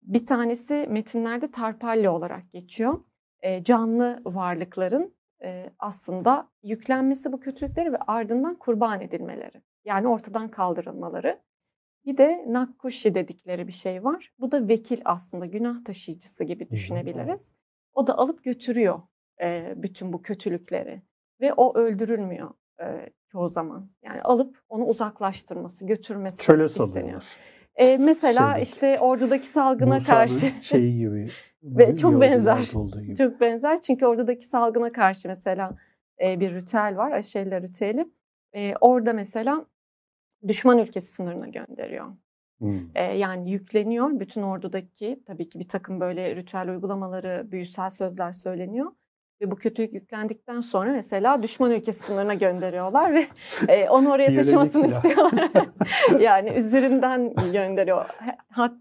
bir tanesi metinlerde tarpalli olarak geçiyor. E, canlı varlıkların e, aslında yüklenmesi bu kötülükleri ve ardından kurban edilmeleri. Yani ortadan kaldırılmaları. Bir de nakkushi dedikleri bir şey var. Bu da vekil aslında günah taşıyıcısı gibi düşünebiliriz. O da alıp götürüyor e, bütün bu kötülükleri ve o öldürülmüyor e, çoğu zaman. Yani alıp onu uzaklaştırması, götürmesi Çöle isteniyor. salıyorlar. E, mesela Şeydeki, işte ordudaki salgına karşı şeyi gibi. Ve çok benzer. çok benzer çünkü ordudaki salgına karşı mesela e, bir ritüel var, Aşella ritüeli. E, orada mesela düşman ülkesi sınırına gönderiyor. Hmm. E, yani yükleniyor bütün ordudaki tabii ki bir takım böyle ritüel uygulamaları, büyüsel sözler söyleniyor. Ve bu kötülük yüklendikten sonra mesela düşman ülkesi sınırına gönderiyorlar ve e, onu oraya taşımasını istiyorlar. [LAUGHS] yani üzerinden gönderiyor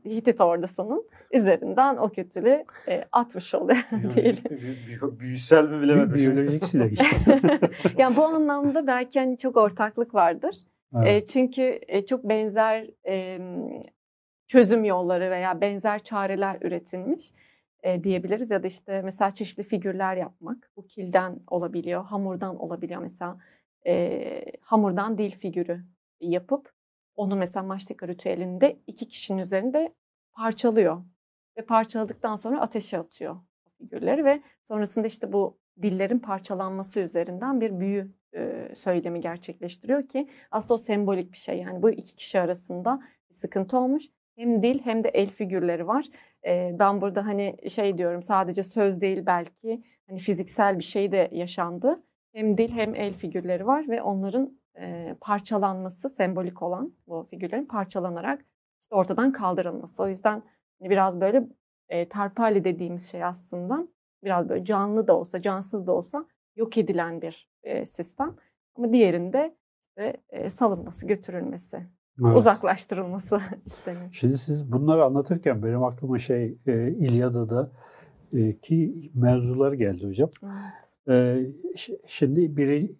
Hitit ordusunun üzerinden o kötülüğü e, atmış oluyor [LAUGHS] diyelim. Büyüsel mi bilemedim. Biyolojik silah işte. [LAUGHS] yani bu anlamda belki hani çok ortaklık vardır. Evet. E, çünkü e, çok benzer e, çözüm yolları veya benzer çareler üretilmiş. E, diyebiliriz. Ya da işte mesela çeşitli figürler yapmak. Bu kilden olabiliyor, hamurdan olabiliyor. Mesela e, hamurdan dil figürü yapıp onu mesela maçtika ritüelinde iki kişinin üzerinde parçalıyor. Ve parçaladıktan sonra ateşe atıyor o figürleri ve sonrasında işte bu dillerin parçalanması üzerinden bir büyü e, söylemi gerçekleştiriyor ki aslında o sembolik bir şey. Yani bu iki kişi arasında bir sıkıntı olmuş. Hem dil hem de el figürleri var. E, ben burada hani şey diyorum sadece söz değil belki hani fiziksel bir şey de yaşandı. Hem dil hem el figürleri var ve onların e, parçalanması sembolik olan bu figürlerin parçalanarak işte ortadan kaldırılması. O yüzden hani biraz böyle e, tarpali dediğimiz şey aslında biraz böyle canlı da olsa cansız da olsa yok edilen bir e, sistem. Ama diğerinde işte salınması, götürülmesi, evet. uzaklaştırılması [LAUGHS] isteniyor. Şimdi siz bunları anlatırken benim aklıma şey e, İlyada'da e, ki mevzular geldi hocam. Evet. E, şimdi biri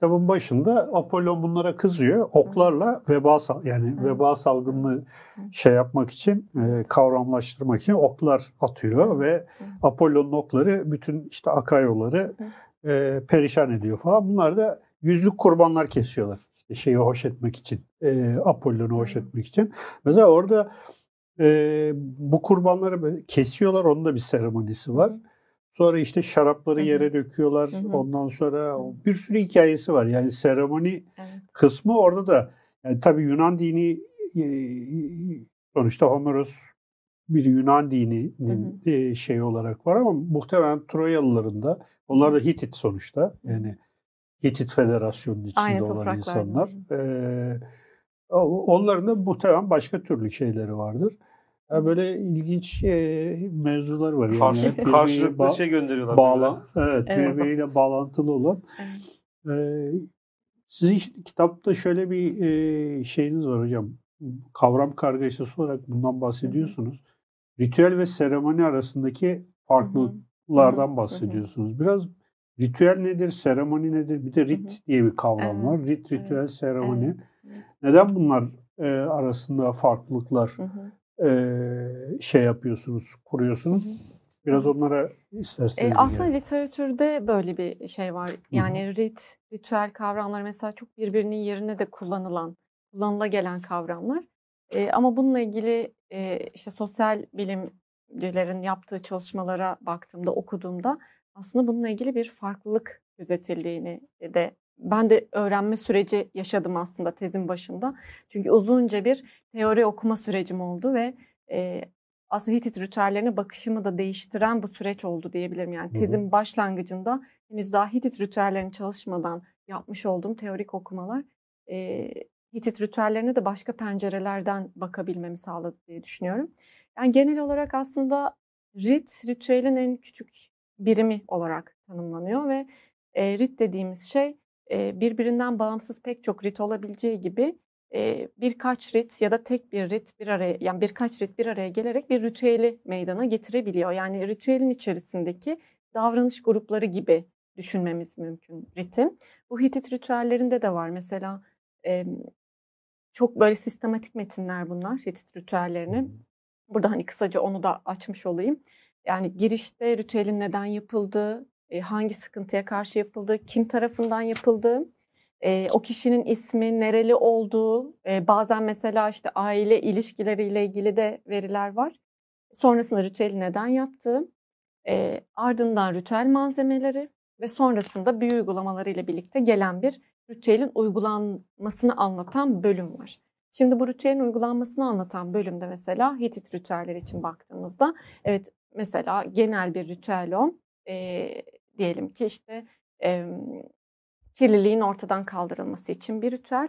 kitabın başında Apollon bunlara kızıyor. Oklarla veba yani evet. veba salgınını şey yapmak için, e, kavramlaştırmak için oklar atıyor ve Apollon'un okları bütün işte Akayoları e, perişan ediyor falan. Bunlar da yüzlük kurbanlar kesiyorlar. Şeyi hoş etmek için, e, Apollon'u hoş etmek için. Mesela orada e, bu kurbanları kesiyorlar. Onun da bir seremonisi var. Sonra işte şarapları yere döküyorlar. Hı hı. Ondan sonra bir sürü hikayesi var. Yani seremoni evet. kısmı orada da yani tabii Yunan dini sonuçta Homeros bir Yunan dininin hı hı. şey olarak var ama muhtemelen Troyalıların da onlar da Hitit sonuçta. Yani Hitit Federasyonu'nun içinde Aynı olan insanlar. Ee, onların da muhtemelen başka türlü şeyleri vardır. Yani böyle ilginç e, mevzular var. Yani. Karşı, karşılıklı ba- şey gönderiyorlar. Bağla, evet, evet, birbiriyle bağlantılı olan. Evet. Ee, sizin işte, kitapta şöyle bir e, şeyiniz var hocam. Kavram kargaşası olarak bundan bahsediyorsunuz. Ritüel ve seremoni arasındaki farklılıklardan bahsediyorsunuz. Biraz ritüel nedir, seremoni nedir? Bir de rit Hı-hı. diye bir kavram evet. var. Rit, ritüel, evet. seremoni. Evet. Neden bunlar e, arasında farklılıklar Hı-hı şey yapıyorsunuz, kuruyorsunuz. Biraz onlara isterseniz. E, aslında yani. literatürde böyle bir şey var. Yani Hı-hı. rit, ritüel kavramları mesela çok birbirinin yerine de kullanılan, kullanıla gelen kavramlar. E, ama bununla ilgili e, işte sosyal bilimcilerin yaptığı çalışmalara baktığımda, okuduğumda aslında bununla ilgili bir farklılık gözetildiğini de ben de öğrenme süreci yaşadım aslında tezin başında. Çünkü uzunca bir teori okuma sürecim oldu ve e, aslında Hitit ritüellerine bakışımı da değiştiren bu süreç oldu diyebilirim. Yani tezin başlangıcında henüz daha Hitit ritüellerini çalışmadan yapmış olduğum teorik okumalar e, Hitit ritüellerine de başka pencerelerden bakabilmemi sağladı diye düşünüyorum. Yani genel olarak aslında rit, ritüelin en küçük birimi olarak tanımlanıyor ve e, rit dediğimiz şey birbirinden bağımsız pek çok rit olabileceği gibi birkaç rit ya da tek bir rit bir araya yani birkaç rit bir araya gelerek bir ritüeli meydana getirebiliyor. Yani ritüelin içerisindeki davranış grupları gibi düşünmemiz mümkün ritim. Bu Hitit ritüellerinde de var. Mesela çok böyle sistematik metinler bunlar Hitit ritüellerini. Burada hani kısaca onu da açmış olayım. Yani girişte ritüelin neden yapıldığı, hangi sıkıntıya karşı yapıldığı, kim tarafından yapıldığı, o kişinin ismi, nereli olduğu, bazen mesela işte aile ilişkileriyle ilgili de veriler var. Sonrasında ritüeli neden yaptığı, ardından ritüel malzemeleri ve sonrasında büyü uygulamaları ile birlikte gelen bir ritüelin uygulanmasını anlatan bölüm var. Şimdi bu ritüelin uygulanmasını anlatan bölümde mesela Hitit ritüelleri için baktığımızda evet mesela genel bir ritüel o. E, diyelim ki işte e, kirliliğin ortadan kaldırılması için bir ritüel.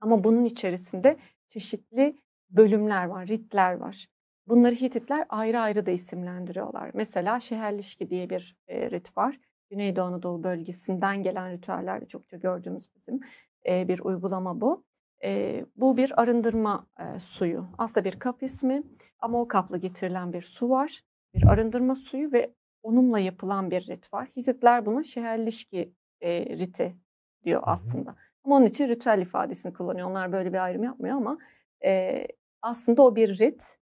Ama bunun içerisinde çeşitli bölümler var, ritler var. Bunları Hititler ayrı ayrı da isimlendiriyorlar. Mesela şeherlişki diye bir e, rit var. Güneydoğu Anadolu bölgesinden gelen ritüellerde çokça gördüğümüz bizim e, bir uygulama bu. E, bu bir arındırma e, suyu. Aslında bir kap ismi ama o kapla getirilen bir su var. Bir arındırma suyu ve onunla yapılan bir rit var. Hititler buna şehellişki e, riti diyor aslında. Ama onun için ritüel ifadesini kullanıyor. Onlar böyle bir ayrım yapmıyor ama e, aslında o bir rit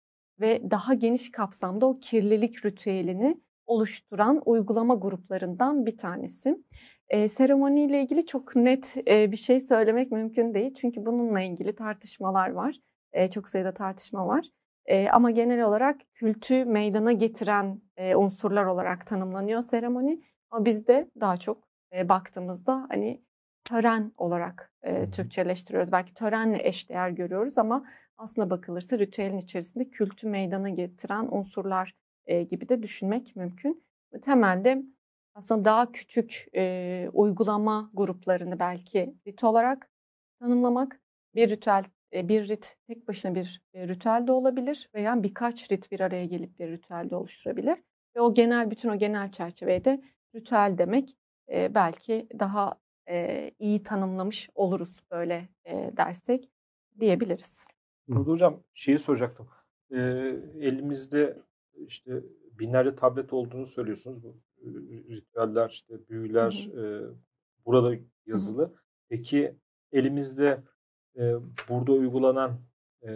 ve daha geniş kapsamda o kirlilik ritüelini oluşturan uygulama gruplarından bir tanesi. E, seremoniyle ilgili çok net e, bir şey söylemek mümkün değil. Çünkü bununla ilgili tartışmalar var. E, çok sayıda tartışma var. E, ama genel olarak kültü meydana getiren e, unsurlar olarak tanımlanıyor seremoni. Ama bizde daha çok e, baktığımızda hani tören olarak e, Türkçeleştiriyoruz. Belki törenle eşdeğer görüyoruz ama aslında bakılırsa ritüelin içerisinde kültü meydana getiren unsurlar e, gibi de düşünmek mümkün. Temelde aslında daha küçük e, uygulama gruplarını belki rit olarak tanımlamak, bir ritüel, e, bir rit tek başına bir e, ritüel de olabilir veya birkaç rit bir araya gelip bir ritüel de oluşturabilir. Ve o genel, bütün o genel çerçevede ritüel demek e, belki daha e, iyi tanımlamış oluruz böyle e, dersek diyebiliriz. Burada hocam şeyi soracaktım. E, elimizde işte binlerce tablet olduğunu söylüyorsunuz. Bu ritüeller, işte büyüler hı hı. E, burada yazılı. Hı hı. Peki elimizde e, burada uygulanan e,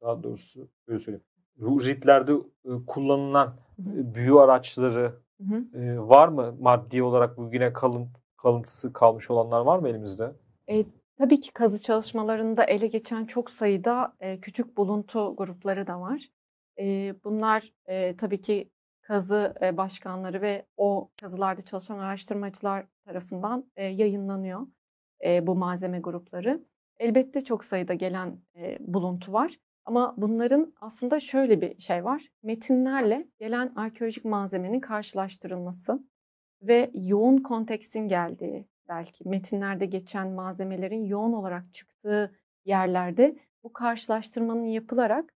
daha doğrusu böyle söyleyeyim. Ritlerde e, kullanılan hı. büyü araçları hı hı. E, var mı? Maddi olarak bugüne kalın kalıntısı kalmış olanlar var mı elimizde? E, tabii ki kazı çalışmalarında ele geçen çok sayıda e, küçük buluntu grupları da var. E, bunlar e, tabii ki kazı başkanları ve o kazılarda çalışan araştırmacılar tarafından yayınlanıyor bu malzeme grupları. Elbette çok sayıda gelen buluntu var. Ama bunların aslında şöyle bir şey var. Metinlerle gelen arkeolojik malzemenin karşılaştırılması ve yoğun kontekstin geldiği belki metinlerde geçen malzemelerin yoğun olarak çıktığı yerlerde bu karşılaştırmanın yapılarak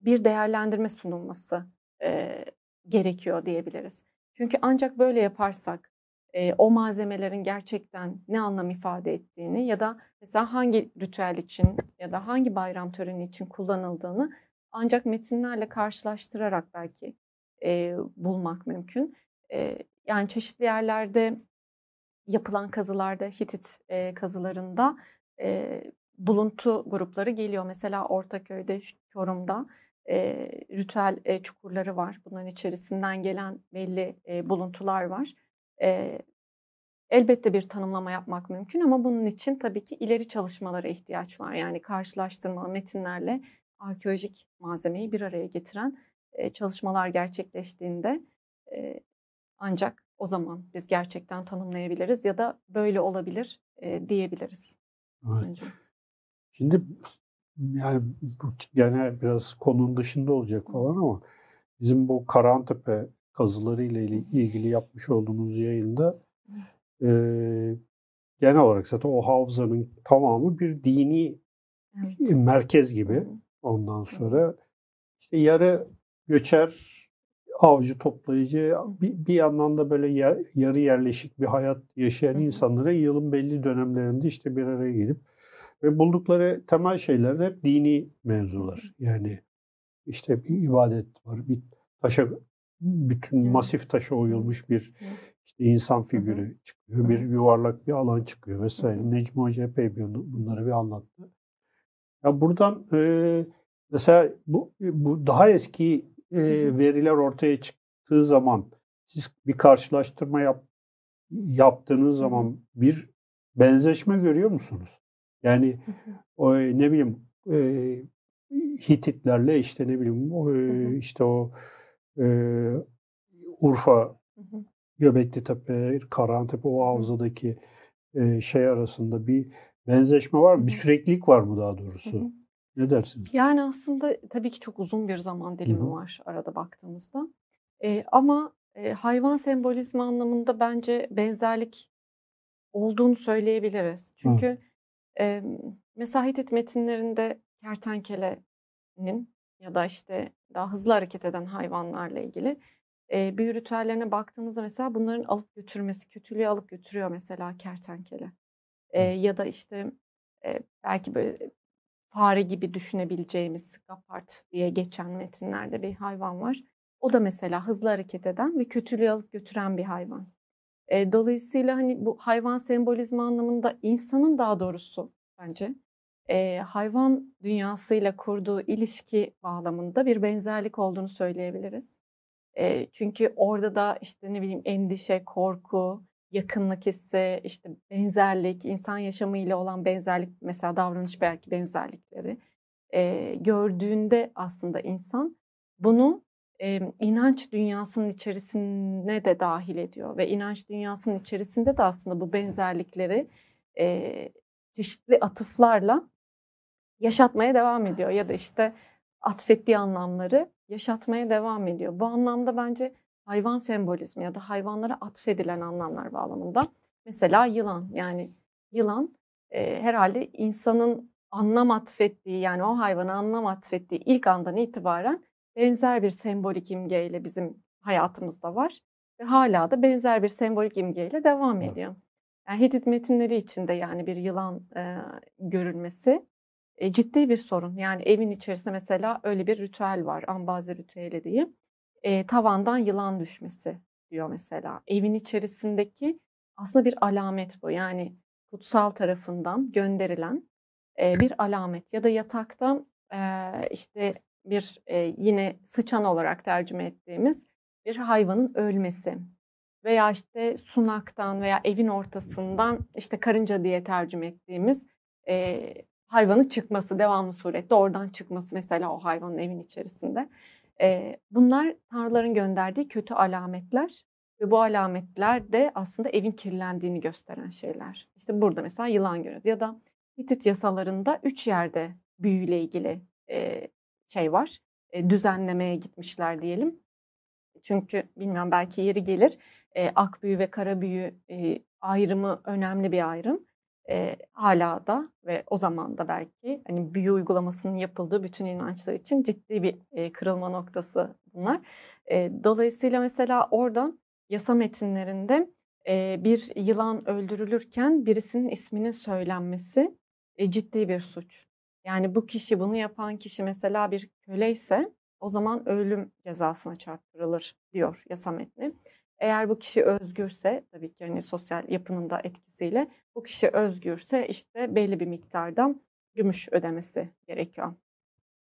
bir değerlendirme sunulması gerekiyor diyebiliriz. Çünkü ancak böyle yaparsak e, o malzemelerin gerçekten ne anlam ifade ettiğini ya da mesela hangi ritüel için ya da hangi bayram töreni için kullanıldığını ancak metinlerle karşılaştırarak belki e, bulmak mümkün. E, yani çeşitli yerlerde yapılan kazılarda, Hitit e, kazılarında e, buluntu grupları geliyor. Mesela Ortaköy'de, Çorum'da e, ritüel e, çukurları var. Bunların içerisinden gelen belli e, buluntular var. E, elbette bir tanımlama yapmak mümkün ama bunun için tabii ki ileri çalışmalara ihtiyaç var. Yani karşılaştırmalı metinlerle arkeolojik malzemeyi bir araya getiren e, çalışmalar gerçekleştiğinde e, ancak o zaman biz gerçekten tanımlayabiliriz ya da böyle olabilir e, diyebiliriz. Evet. Şimdi yani bu gene biraz konunun dışında olacak falan ama bizim bu Karantepe kazıları ile ilgili yapmış olduğumuz yayında e, genel olarak zaten o havzanın tamamı bir dini evet. merkez gibi. Ondan sonra işte yarı göçer avcı toplayıcı bir, bir yandan da böyle yer, yarı yerleşik bir hayat yaşayan insanlara yılın belli dönemlerinde işte bir araya gelip ve buldukları temel şeyler de hep dini mevzular. Yani işte bir ibadet var, bir taşa bütün masif taşa oyulmuş bir işte insan figürü çıkıyor, bir yuvarlak bir alan çıkıyor vesaire. Necmi Hoca epey bunları bir anlattı. Ya buradan e, mesela bu, bu daha eski e, veriler ortaya çıktığı zaman siz bir karşılaştırma yap, yaptığınız zaman bir benzeşme görüyor musunuz? Yani o, ne bileyim e, Hititlerle işte ne bileyim o, e, işte o e, Urfa, Göbekli Tepe, Karahantepe o havzadaki e, şey arasında bir benzeşme var mı? Bir süreklilik var mı daha doğrusu? Ne dersiniz? Yani aslında tabii ki çok uzun bir zaman dilimi Hı-hı. var arada baktığımızda. E, ama e, hayvan sembolizmi anlamında bence benzerlik olduğunu söyleyebiliriz. Çünkü e, mesela Hitit metinlerinde kertenkelenin ya da işte daha hızlı hareket eden hayvanlarla ilgili e, büyü ritüellerine baktığımızda mesela bunların alıp götürmesi, kötülüğü alıp götürüyor mesela kertenkele. E, ya da işte e, belki böyle fare gibi düşünebileceğimiz gapart diye geçen metinlerde bir hayvan var. O da mesela hızlı hareket eden ve kötülüğü alıp götüren bir hayvan. E, dolayısıyla hani bu hayvan sembolizmi anlamında insanın daha doğrusu bence e, hayvan dünyasıyla kurduğu ilişki bağlamında bir benzerlik olduğunu söyleyebiliriz. E, çünkü orada da işte ne bileyim endişe, korku, yakınlık hissi, işte benzerlik, insan yaşamıyla olan benzerlik, mesela davranış belki benzerlikleri e, gördüğünde aslında insan bunu e, inanç dünyasının içerisine de dahil ediyor ve inanç dünyasının içerisinde de aslında bu benzerlikleri e, çeşitli atıflarla yaşatmaya devam ediyor ya da işte atfettiği anlamları yaşatmaya devam ediyor. Bu anlamda bence hayvan sembolizmi ya da hayvanlara atfedilen anlamlar bağlamında mesela yılan yani yılan e, herhalde insanın anlam atfettiği yani o hayvana anlam atfettiği ilk andan itibaren benzer bir sembolik imgeyle bizim hayatımızda var ve hala da benzer bir sembolik imgeyle devam ediyor. Yani Hitit metinleri içinde yani bir yılan e, görülmesi e, ciddi bir sorun. Yani evin içerisinde mesela öyle bir ritüel var. Ambazi ritüeli diyeyim. E, tavandan yılan düşmesi diyor mesela. Evin içerisindeki aslında bir alamet bu. Yani kutsal tarafından gönderilen e, bir alamet. Ya da yataktan e, işte bir e, yine sıçan olarak tercüme ettiğimiz bir hayvanın ölmesi veya işte sunaktan veya evin ortasından işte karınca diye tercüme ettiğimiz e, hayvanın çıkması devamlı surette oradan çıkması mesela o hayvanın evin içerisinde. E, bunlar tanrıların gönderdiği kötü alametler ve bu alametler de aslında evin kirlendiğini gösteren şeyler. İşte burada mesela yılan görüyoruz ya da Hitit yasalarında üç yerde büyüyle ilgili e, şey var. E, düzenlemeye gitmişler diyelim. Çünkü bilmiyorum belki yeri gelir. E, ak büyü ve kara büyü e, ayrımı önemli bir ayrım. E, hala da ve o zaman da belki hani büyü uygulamasının yapıldığı bütün inançlar için ciddi bir e, kırılma noktası bunlar. E, dolayısıyla mesela orada yasa metinlerinde e, bir yılan öldürülürken birisinin isminin söylenmesi e, ciddi bir suç. Yani bu kişi bunu yapan kişi mesela bir köle ise o zaman ölüm cezasına çarptırılır diyor yasa metni. Eğer bu kişi özgürse tabii ki hani sosyal yapının da etkisiyle bu kişi özgürse işte belli bir miktarda gümüş ödemesi gerekiyor.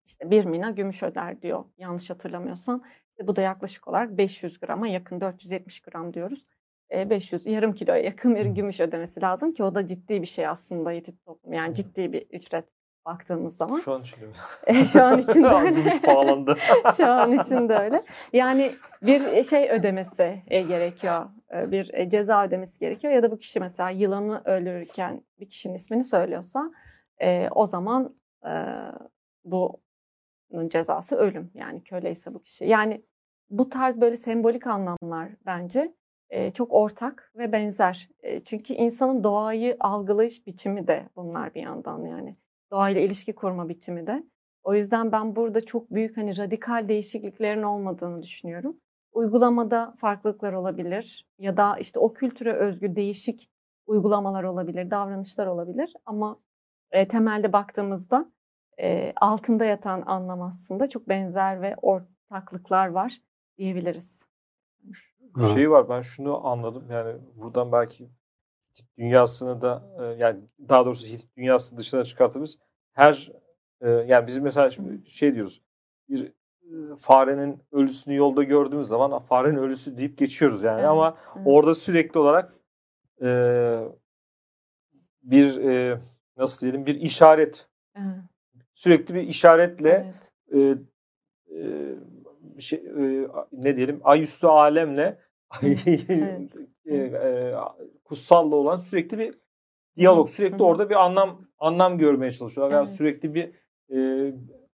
İşte bir mina gümüş öder diyor yanlış hatırlamıyorsam. İşte bu da yaklaşık olarak 500 grama yakın 470 gram diyoruz. 500 yarım kiloya yakın bir gümüş ödemesi lazım ki o da ciddi bir şey aslında yetit toplum. Yani ciddi bir ücret baktığımız zaman. Şu an için öyle. [LAUGHS] Şu an için de öyle. Pahalandı. [LAUGHS] Şu an için de öyle. Yani bir şey ödemesi gerekiyor. Bir ceza ödemesi gerekiyor. Ya da bu kişi mesela yılanı öldürürken bir kişinin ismini söylüyorsa o zaman bunun cezası ölüm. Yani köleyse bu kişi. Yani bu tarz böyle sembolik anlamlar bence çok ortak ve benzer. Çünkü insanın doğayı algılayış biçimi de bunlar bir yandan yani doğayla ilişki kurma biçimi de. O yüzden ben burada çok büyük hani radikal değişikliklerin olmadığını düşünüyorum. Uygulamada farklılıklar olabilir ya da işte o kültüre özgü değişik uygulamalar olabilir, davranışlar olabilir ama e, temelde baktığımızda e, altında yatan anlam aslında çok benzer ve ortaklıklar var diyebiliriz. Şey var ben şunu anladım yani buradan belki dünyasını da yani daha doğrusu Hitit dünyasını dışına çıkartabiliriz. Her yani bizim mesela şey diyoruz bir farenin ölüsünü yolda gördüğümüz zaman farenin ölüsü deyip geçiyoruz yani evet, ama evet. orada sürekli olarak bir nasıl diyelim bir işaret evet. sürekli bir işaretle evet. şey, ne diyelim ayüstü alemle evet. [LAUGHS] kutsalla olan sürekli bir diyalog. Sürekli Hı-hı. orada bir anlam anlam görmeye çalışıyorlar. Evet. Yani sürekli bir e,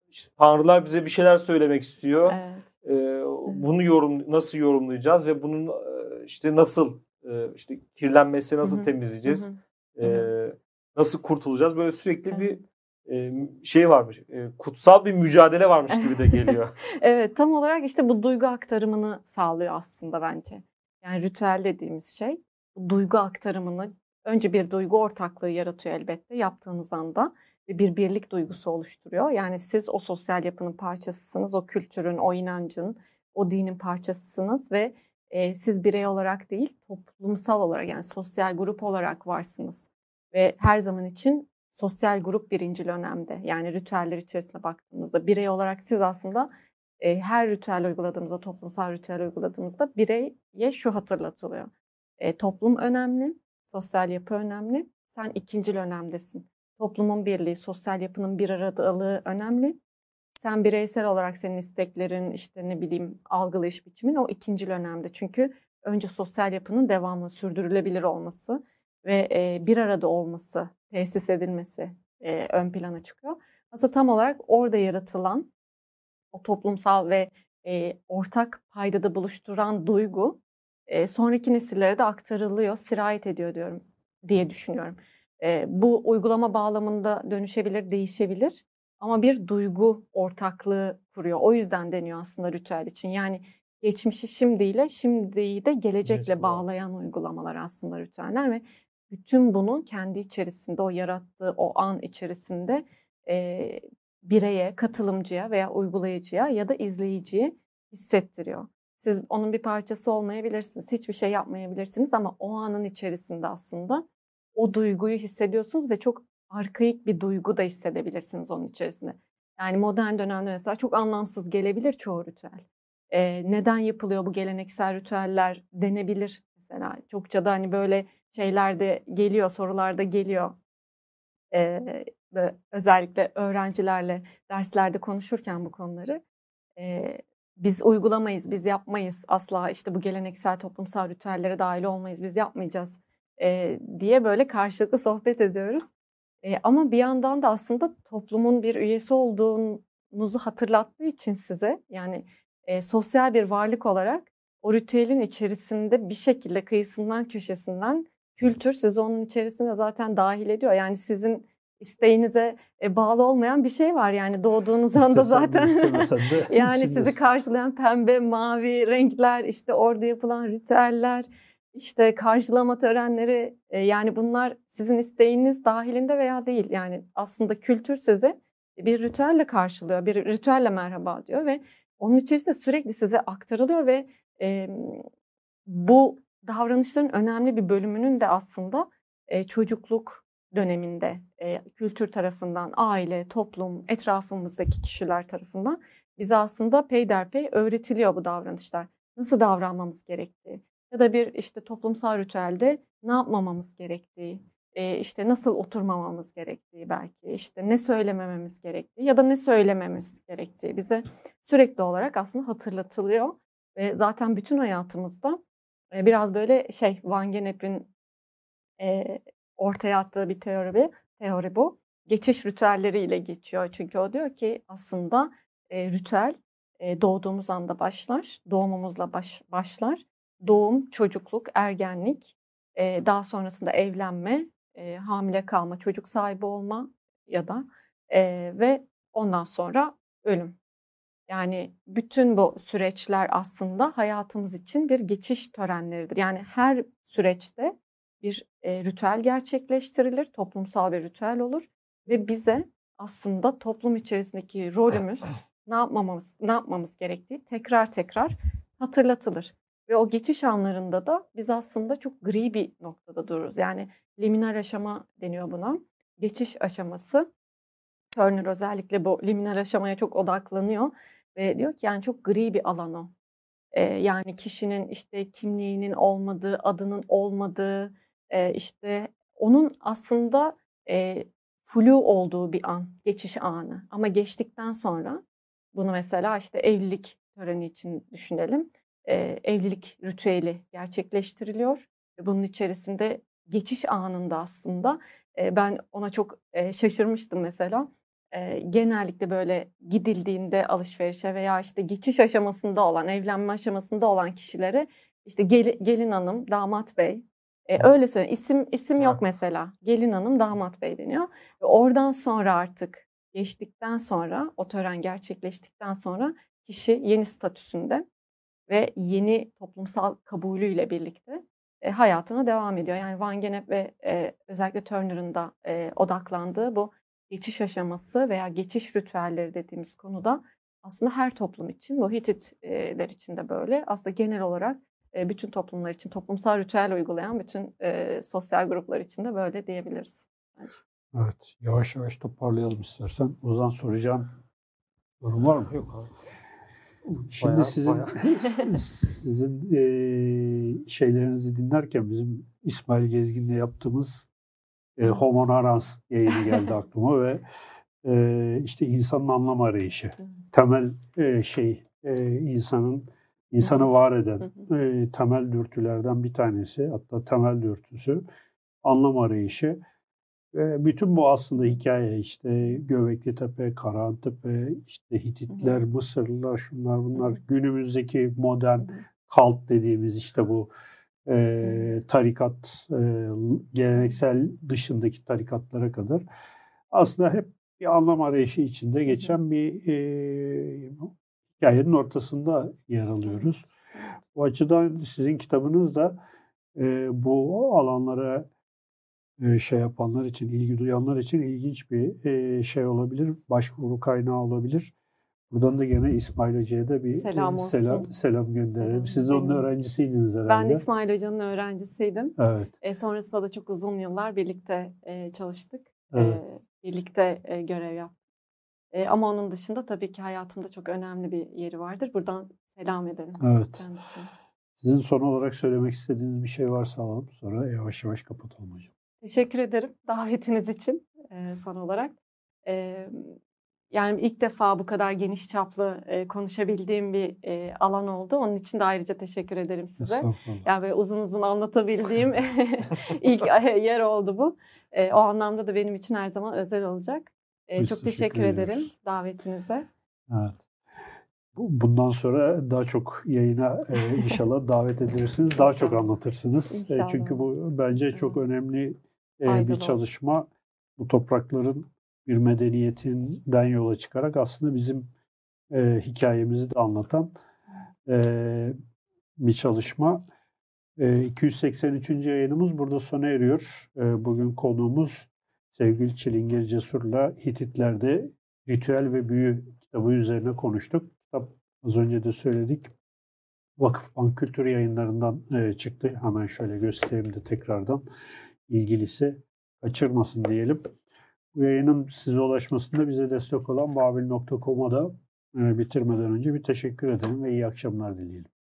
işte, tanrılar bize bir şeyler söylemek istiyor. Evet. E, bunu yorum nasıl yorumlayacağız ve bunun e, işte nasıl e, işte kirlenmesi nasıl Hı-hı. temizleyeceğiz? Hı-hı. E, nasıl kurtulacağız? Böyle sürekli evet. bir e, şey varmış. E, kutsal bir mücadele varmış gibi de geliyor. [LAUGHS] evet, tam olarak işte bu duygu aktarımını sağlıyor aslında bence. Yani ritüel dediğimiz şey duygu aktarımını önce bir duygu ortaklığı yaratıyor elbette yaptığınız anda bir birlik duygusu oluşturuyor. Yani siz o sosyal yapının parçasısınız, o kültürün, o inancın, o dinin parçasısınız ve e, siz birey olarak değil toplumsal olarak yani sosyal grup olarak varsınız. Ve her zaman için sosyal grup birincil önemde. Yani ritüeller içerisine baktığımızda birey olarak siz aslında e, her ritüel uyguladığımızda, toplumsal ritüel uyguladığımızda bireye şu hatırlatılıyor. E, toplum önemli, sosyal yapı önemli, sen ikincil önemdesin. Toplumun birliği, sosyal yapının bir aradalığı önemli. Sen bireysel olarak senin isteklerin, işte ne bileyim algılayış biçimin o ikincil önemde. Çünkü önce sosyal yapının devamlı sürdürülebilir olması ve e, bir arada olması, tesis edilmesi e, ön plana çıkıyor. Aslında tam olarak orada yaratılan o toplumsal ve e, ortak paydada buluşturan duygu e, sonraki nesillere de aktarılıyor, sirayet ediyor diyorum diye düşünüyorum. E, bu uygulama bağlamında dönüşebilir, değişebilir ama bir duygu ortaklığı kuruyor. O yüzden deniyor aslında ritüel için. Yani geçmişi şimdiyle, şimdiyi de gelecekle evet, bağlayan uygulamalar aslında ritüeller ve bütün bunu kendi içerisinde, o yarattığı o an içerisinde e, bireye, katılımcıya veya uygulayıcıya ya da izleyiciye hissettiriyor. Siz onun bir parçası olmayabilirsiniz, hiçbir şey yapmayabilirsiniz ama o anın içerisinde aslında o duyguyu hissediyorsunuz ve çok arkaik bir duygu da hissedebilirsiniz onun içerisinde. Yani modern dönemde mesela çok anlamsız gelebilir çoğu ritüel. Ee, neden yapılıyor bu geleneksel ritüeller denebilir mesela. Çokça da hani böyle şeylerde geliyor, sorularda geliyor. Ee, özellikle öğrencilerle derslerde konuşurken bu konuları. E, biz uygulamayız, biz yapmayız asla işte bu geleneksel toplumsal ritüellere dahil olmayız, biz yapmayacağız e, diye böyle karşılıklı sohbet ediyoruz. E, ama bir yandan da aslında toplumun bir üyesi olduğunuzu hatırlattığı için size yani e, sosyal bir varlık olarak o ritüelin içerisinde bir şekilde kıyısından köşesinden kültür sizi onun içerisine zaten dahil ediyor. Yani sizin isteğinize e, bağlı olmayan bir şey var yani doğduğunuz anda zaten de [LAUGHS] yani sizi karşılayan pembe, mavi renkler, işte orada yapılan ritüeller, işte karşılama törenleri e, yani bunlar sizin isteğiniz dahilinde veya değil. Yani aslında kültür sizi bir ritüelle karşılıyor, bir ritüelle merhaba diyor ve onun içerisinde sürekli size aktarılıyor ve e, bu davranışların önemli bir bölümünün de aslında e, çocukluk döneminde e, kültür tarafından, aile, toplum, etrafımızdaki kişiler tarafından bize aslında peyderpey öğretiliyor bu davranışlar. Nasıl davranmamız gerektiği ya da bir işte toplumsal ritüelde ne yapmamamız gerektiği, e, işte nasıl oturmamamız gerektiği belki, işte ne söylemememiz gerektiği ya da ne söylememiz gerektiği bize sürekli olarak aslında hatırlatılıyor. Ve zaten bütün hayatımızda e, biraz böyle şey Van Genep'in e, ortaya attığı bir teori, teori bu. Geçiş ritüelleriyle geçiyor. Çünkü o diyor ki aslında e, ritüel e, doğduğumuz anda başlar. Doğumumuzla baş, başlar. Doğum, çocukluk, ergenlik, e, daha sonrasında evlenme, e, hamile kalma, çocuk sahibi olma ya da e, ve ondan sonra ölüm. Yani bütün bu süreçler aslında hayatımız için bir geçiş törenleridir. Yani her süreçte bir e, ritüel gerçekleştirilir, toplumsal bir ritüel olur ve bize aslında toplum içerisindeki rolümüz [CLEARS THROAT] ne yapmamamız ne yapmamız gerektiği tekrar tekrar hatırlatılır. Ve o geçiş anlarında da biz aslında çok gri bir noktada dururuz. Yani liminal aşama deniyor buna. Geçiş aşaması. Turner özellikle bu liminal aşamaya çok odaklanıyor ve diyor ki yani çok gri bir alan o. Ee, yani kişinin işte kimliğinin olmadığı, adının olmadığı, e, işte onun aslında e, flu olduğu bir an, geçiş anı. Ama geçtikten sonra bunu mesela işte evlilik töreni için düşünelim. E, evlilik ritüeli gerçekleştiriliyor. Bunun içerisinde geçiş anında aslında e, ben ona çok e, şaşırmıştım mesela. E, genellikle böyle gidildiğinde alışverişe veya işte geçiş aşamasında olan, evlenme aşamasında olan kişilere işte gel, gelin hanım, damat bey e, öyle söyleyeyim. İsim isim yok mesela. Gelin hanım, damat bey deniyor. Ve oradan sonra artık geçtikten sonra, o tören gerçekleştikten sonra kişi yeni statüsünde ve yeni toplumsal kabulüyle birlikte e, hayatına devam ediyor. Yani Van Gennep ve e, özellikle Turner'ın da e, odaklandığı bu geçiş aşaması veya geçiş ritüelleri dediğimiz konuda aslında her toplum için, bu Hititler için de böyle. Aslında genel olarak bütün toplumlar için, toplumsal ritüel uygulayan bütün e, sosyal gruplar için de böyle diyebiliriz. Bence. Evet. Yavaş yavaş toparlayalım istersen. Ozan soracağım yorum var mı? Yok abi. Şimdi Bayağı- sizin bayağı. [LAUGHS] sizin eee, şeylerinizi dinlerken bizim İsmail Gezgin'le yaptığımız e, Homo Narans yayını geldi aklıma ve e, işte insanın anlam arayışı. Temel e, şey e, insanın insanı var eden e, temel dürtülerden bir tanesi hatta temel dürtüsü anlam arayışı. Ve bütün bu aslında hikaye işte Göbekli Tepe, Karahantepe, işte Hititler, Mısırlılar, şunlar bunlar günümüzdeki modern kalt dediğimiz işte bu e, tarikat e, geleneksel dışındaki tarikatlara kadar aslında hep bir anlam arayışı içinde geçen bir e, hikayenin ortasında yer alıyoruz. Bu açıdan sizin kitabınız da e, bu alanlara e, şey yapanlar için, ilgi duyanlar için ilginç bir e, şey olabilir, başvuru kaynağı olabilir. Buradan da gene İsmail Hoca'ya da bir Selam e, olsun. selam, selam gönderelim. Selam. Siz onun öğrencisiydiniz herhalde. Ben İsmail Hoca'nın öğrencisiydim. Evet. E, sonrasında da çok uzun yıllar birlikte e, çalıştık. E, Evet. birlikte e, görev yaptık. E, ama onun dışında tabii ki hayatımda çok önemli bir yeri vardır. Buradan selam edelim Evet. kendisine. Sizin son olarak söylemek istediğiniz bir şey varsa alalım. Sonra yavaş yavaş kapatalım hocam. Teşekkür ederim [LAUGHS] davetiniz için e, son olarak. E, yani ilk defa bu kadar geniş çaplı e, konuşabildiğim bir e, alan oldu. Onun için de ayrıca teşekkür ederim size. Yani böyle uzun uzun anlatabildiğim [LAUGHS] [LAUGHS] ilk yer oldu bu. E, o anlamda da benim için her zaman özel olacak. E, Biz çok teşekkür teşekkür ederim davetinize. Evet. Bu- Bundan sonra daha çok yayına e, [LAUGHS] inşallah davet edilirsiniz. Daha çok İnşallah. anlatırsınız. E, çünkü bu bence çok önemli e, bir olsun. çalışma. Bu toprakların bir medeniyetinden yola çıkarak aslında bizim e, hikayemizi de anlatan e, bir çalışma. E, 283. yayınımız burada sona eriyor. E, bugün konuğumuz sevgili Çilingir Cesur'la Hititler'de Ritüel ve Büyü kitabı üzerine konuştuk. Kitap az önce de söyledik. Vakıfbank Kültür Yayınları'ndan e, çıktı. Hemen şöyle göstereyim de tekrardan ilgilisi kaçırmasın diyelim. Bu yayının size ulaşmasında bize destek olan babil.com'a da e, bitirmeden önce bir teşekkür edelim ve iyi akşamlar dileyelim.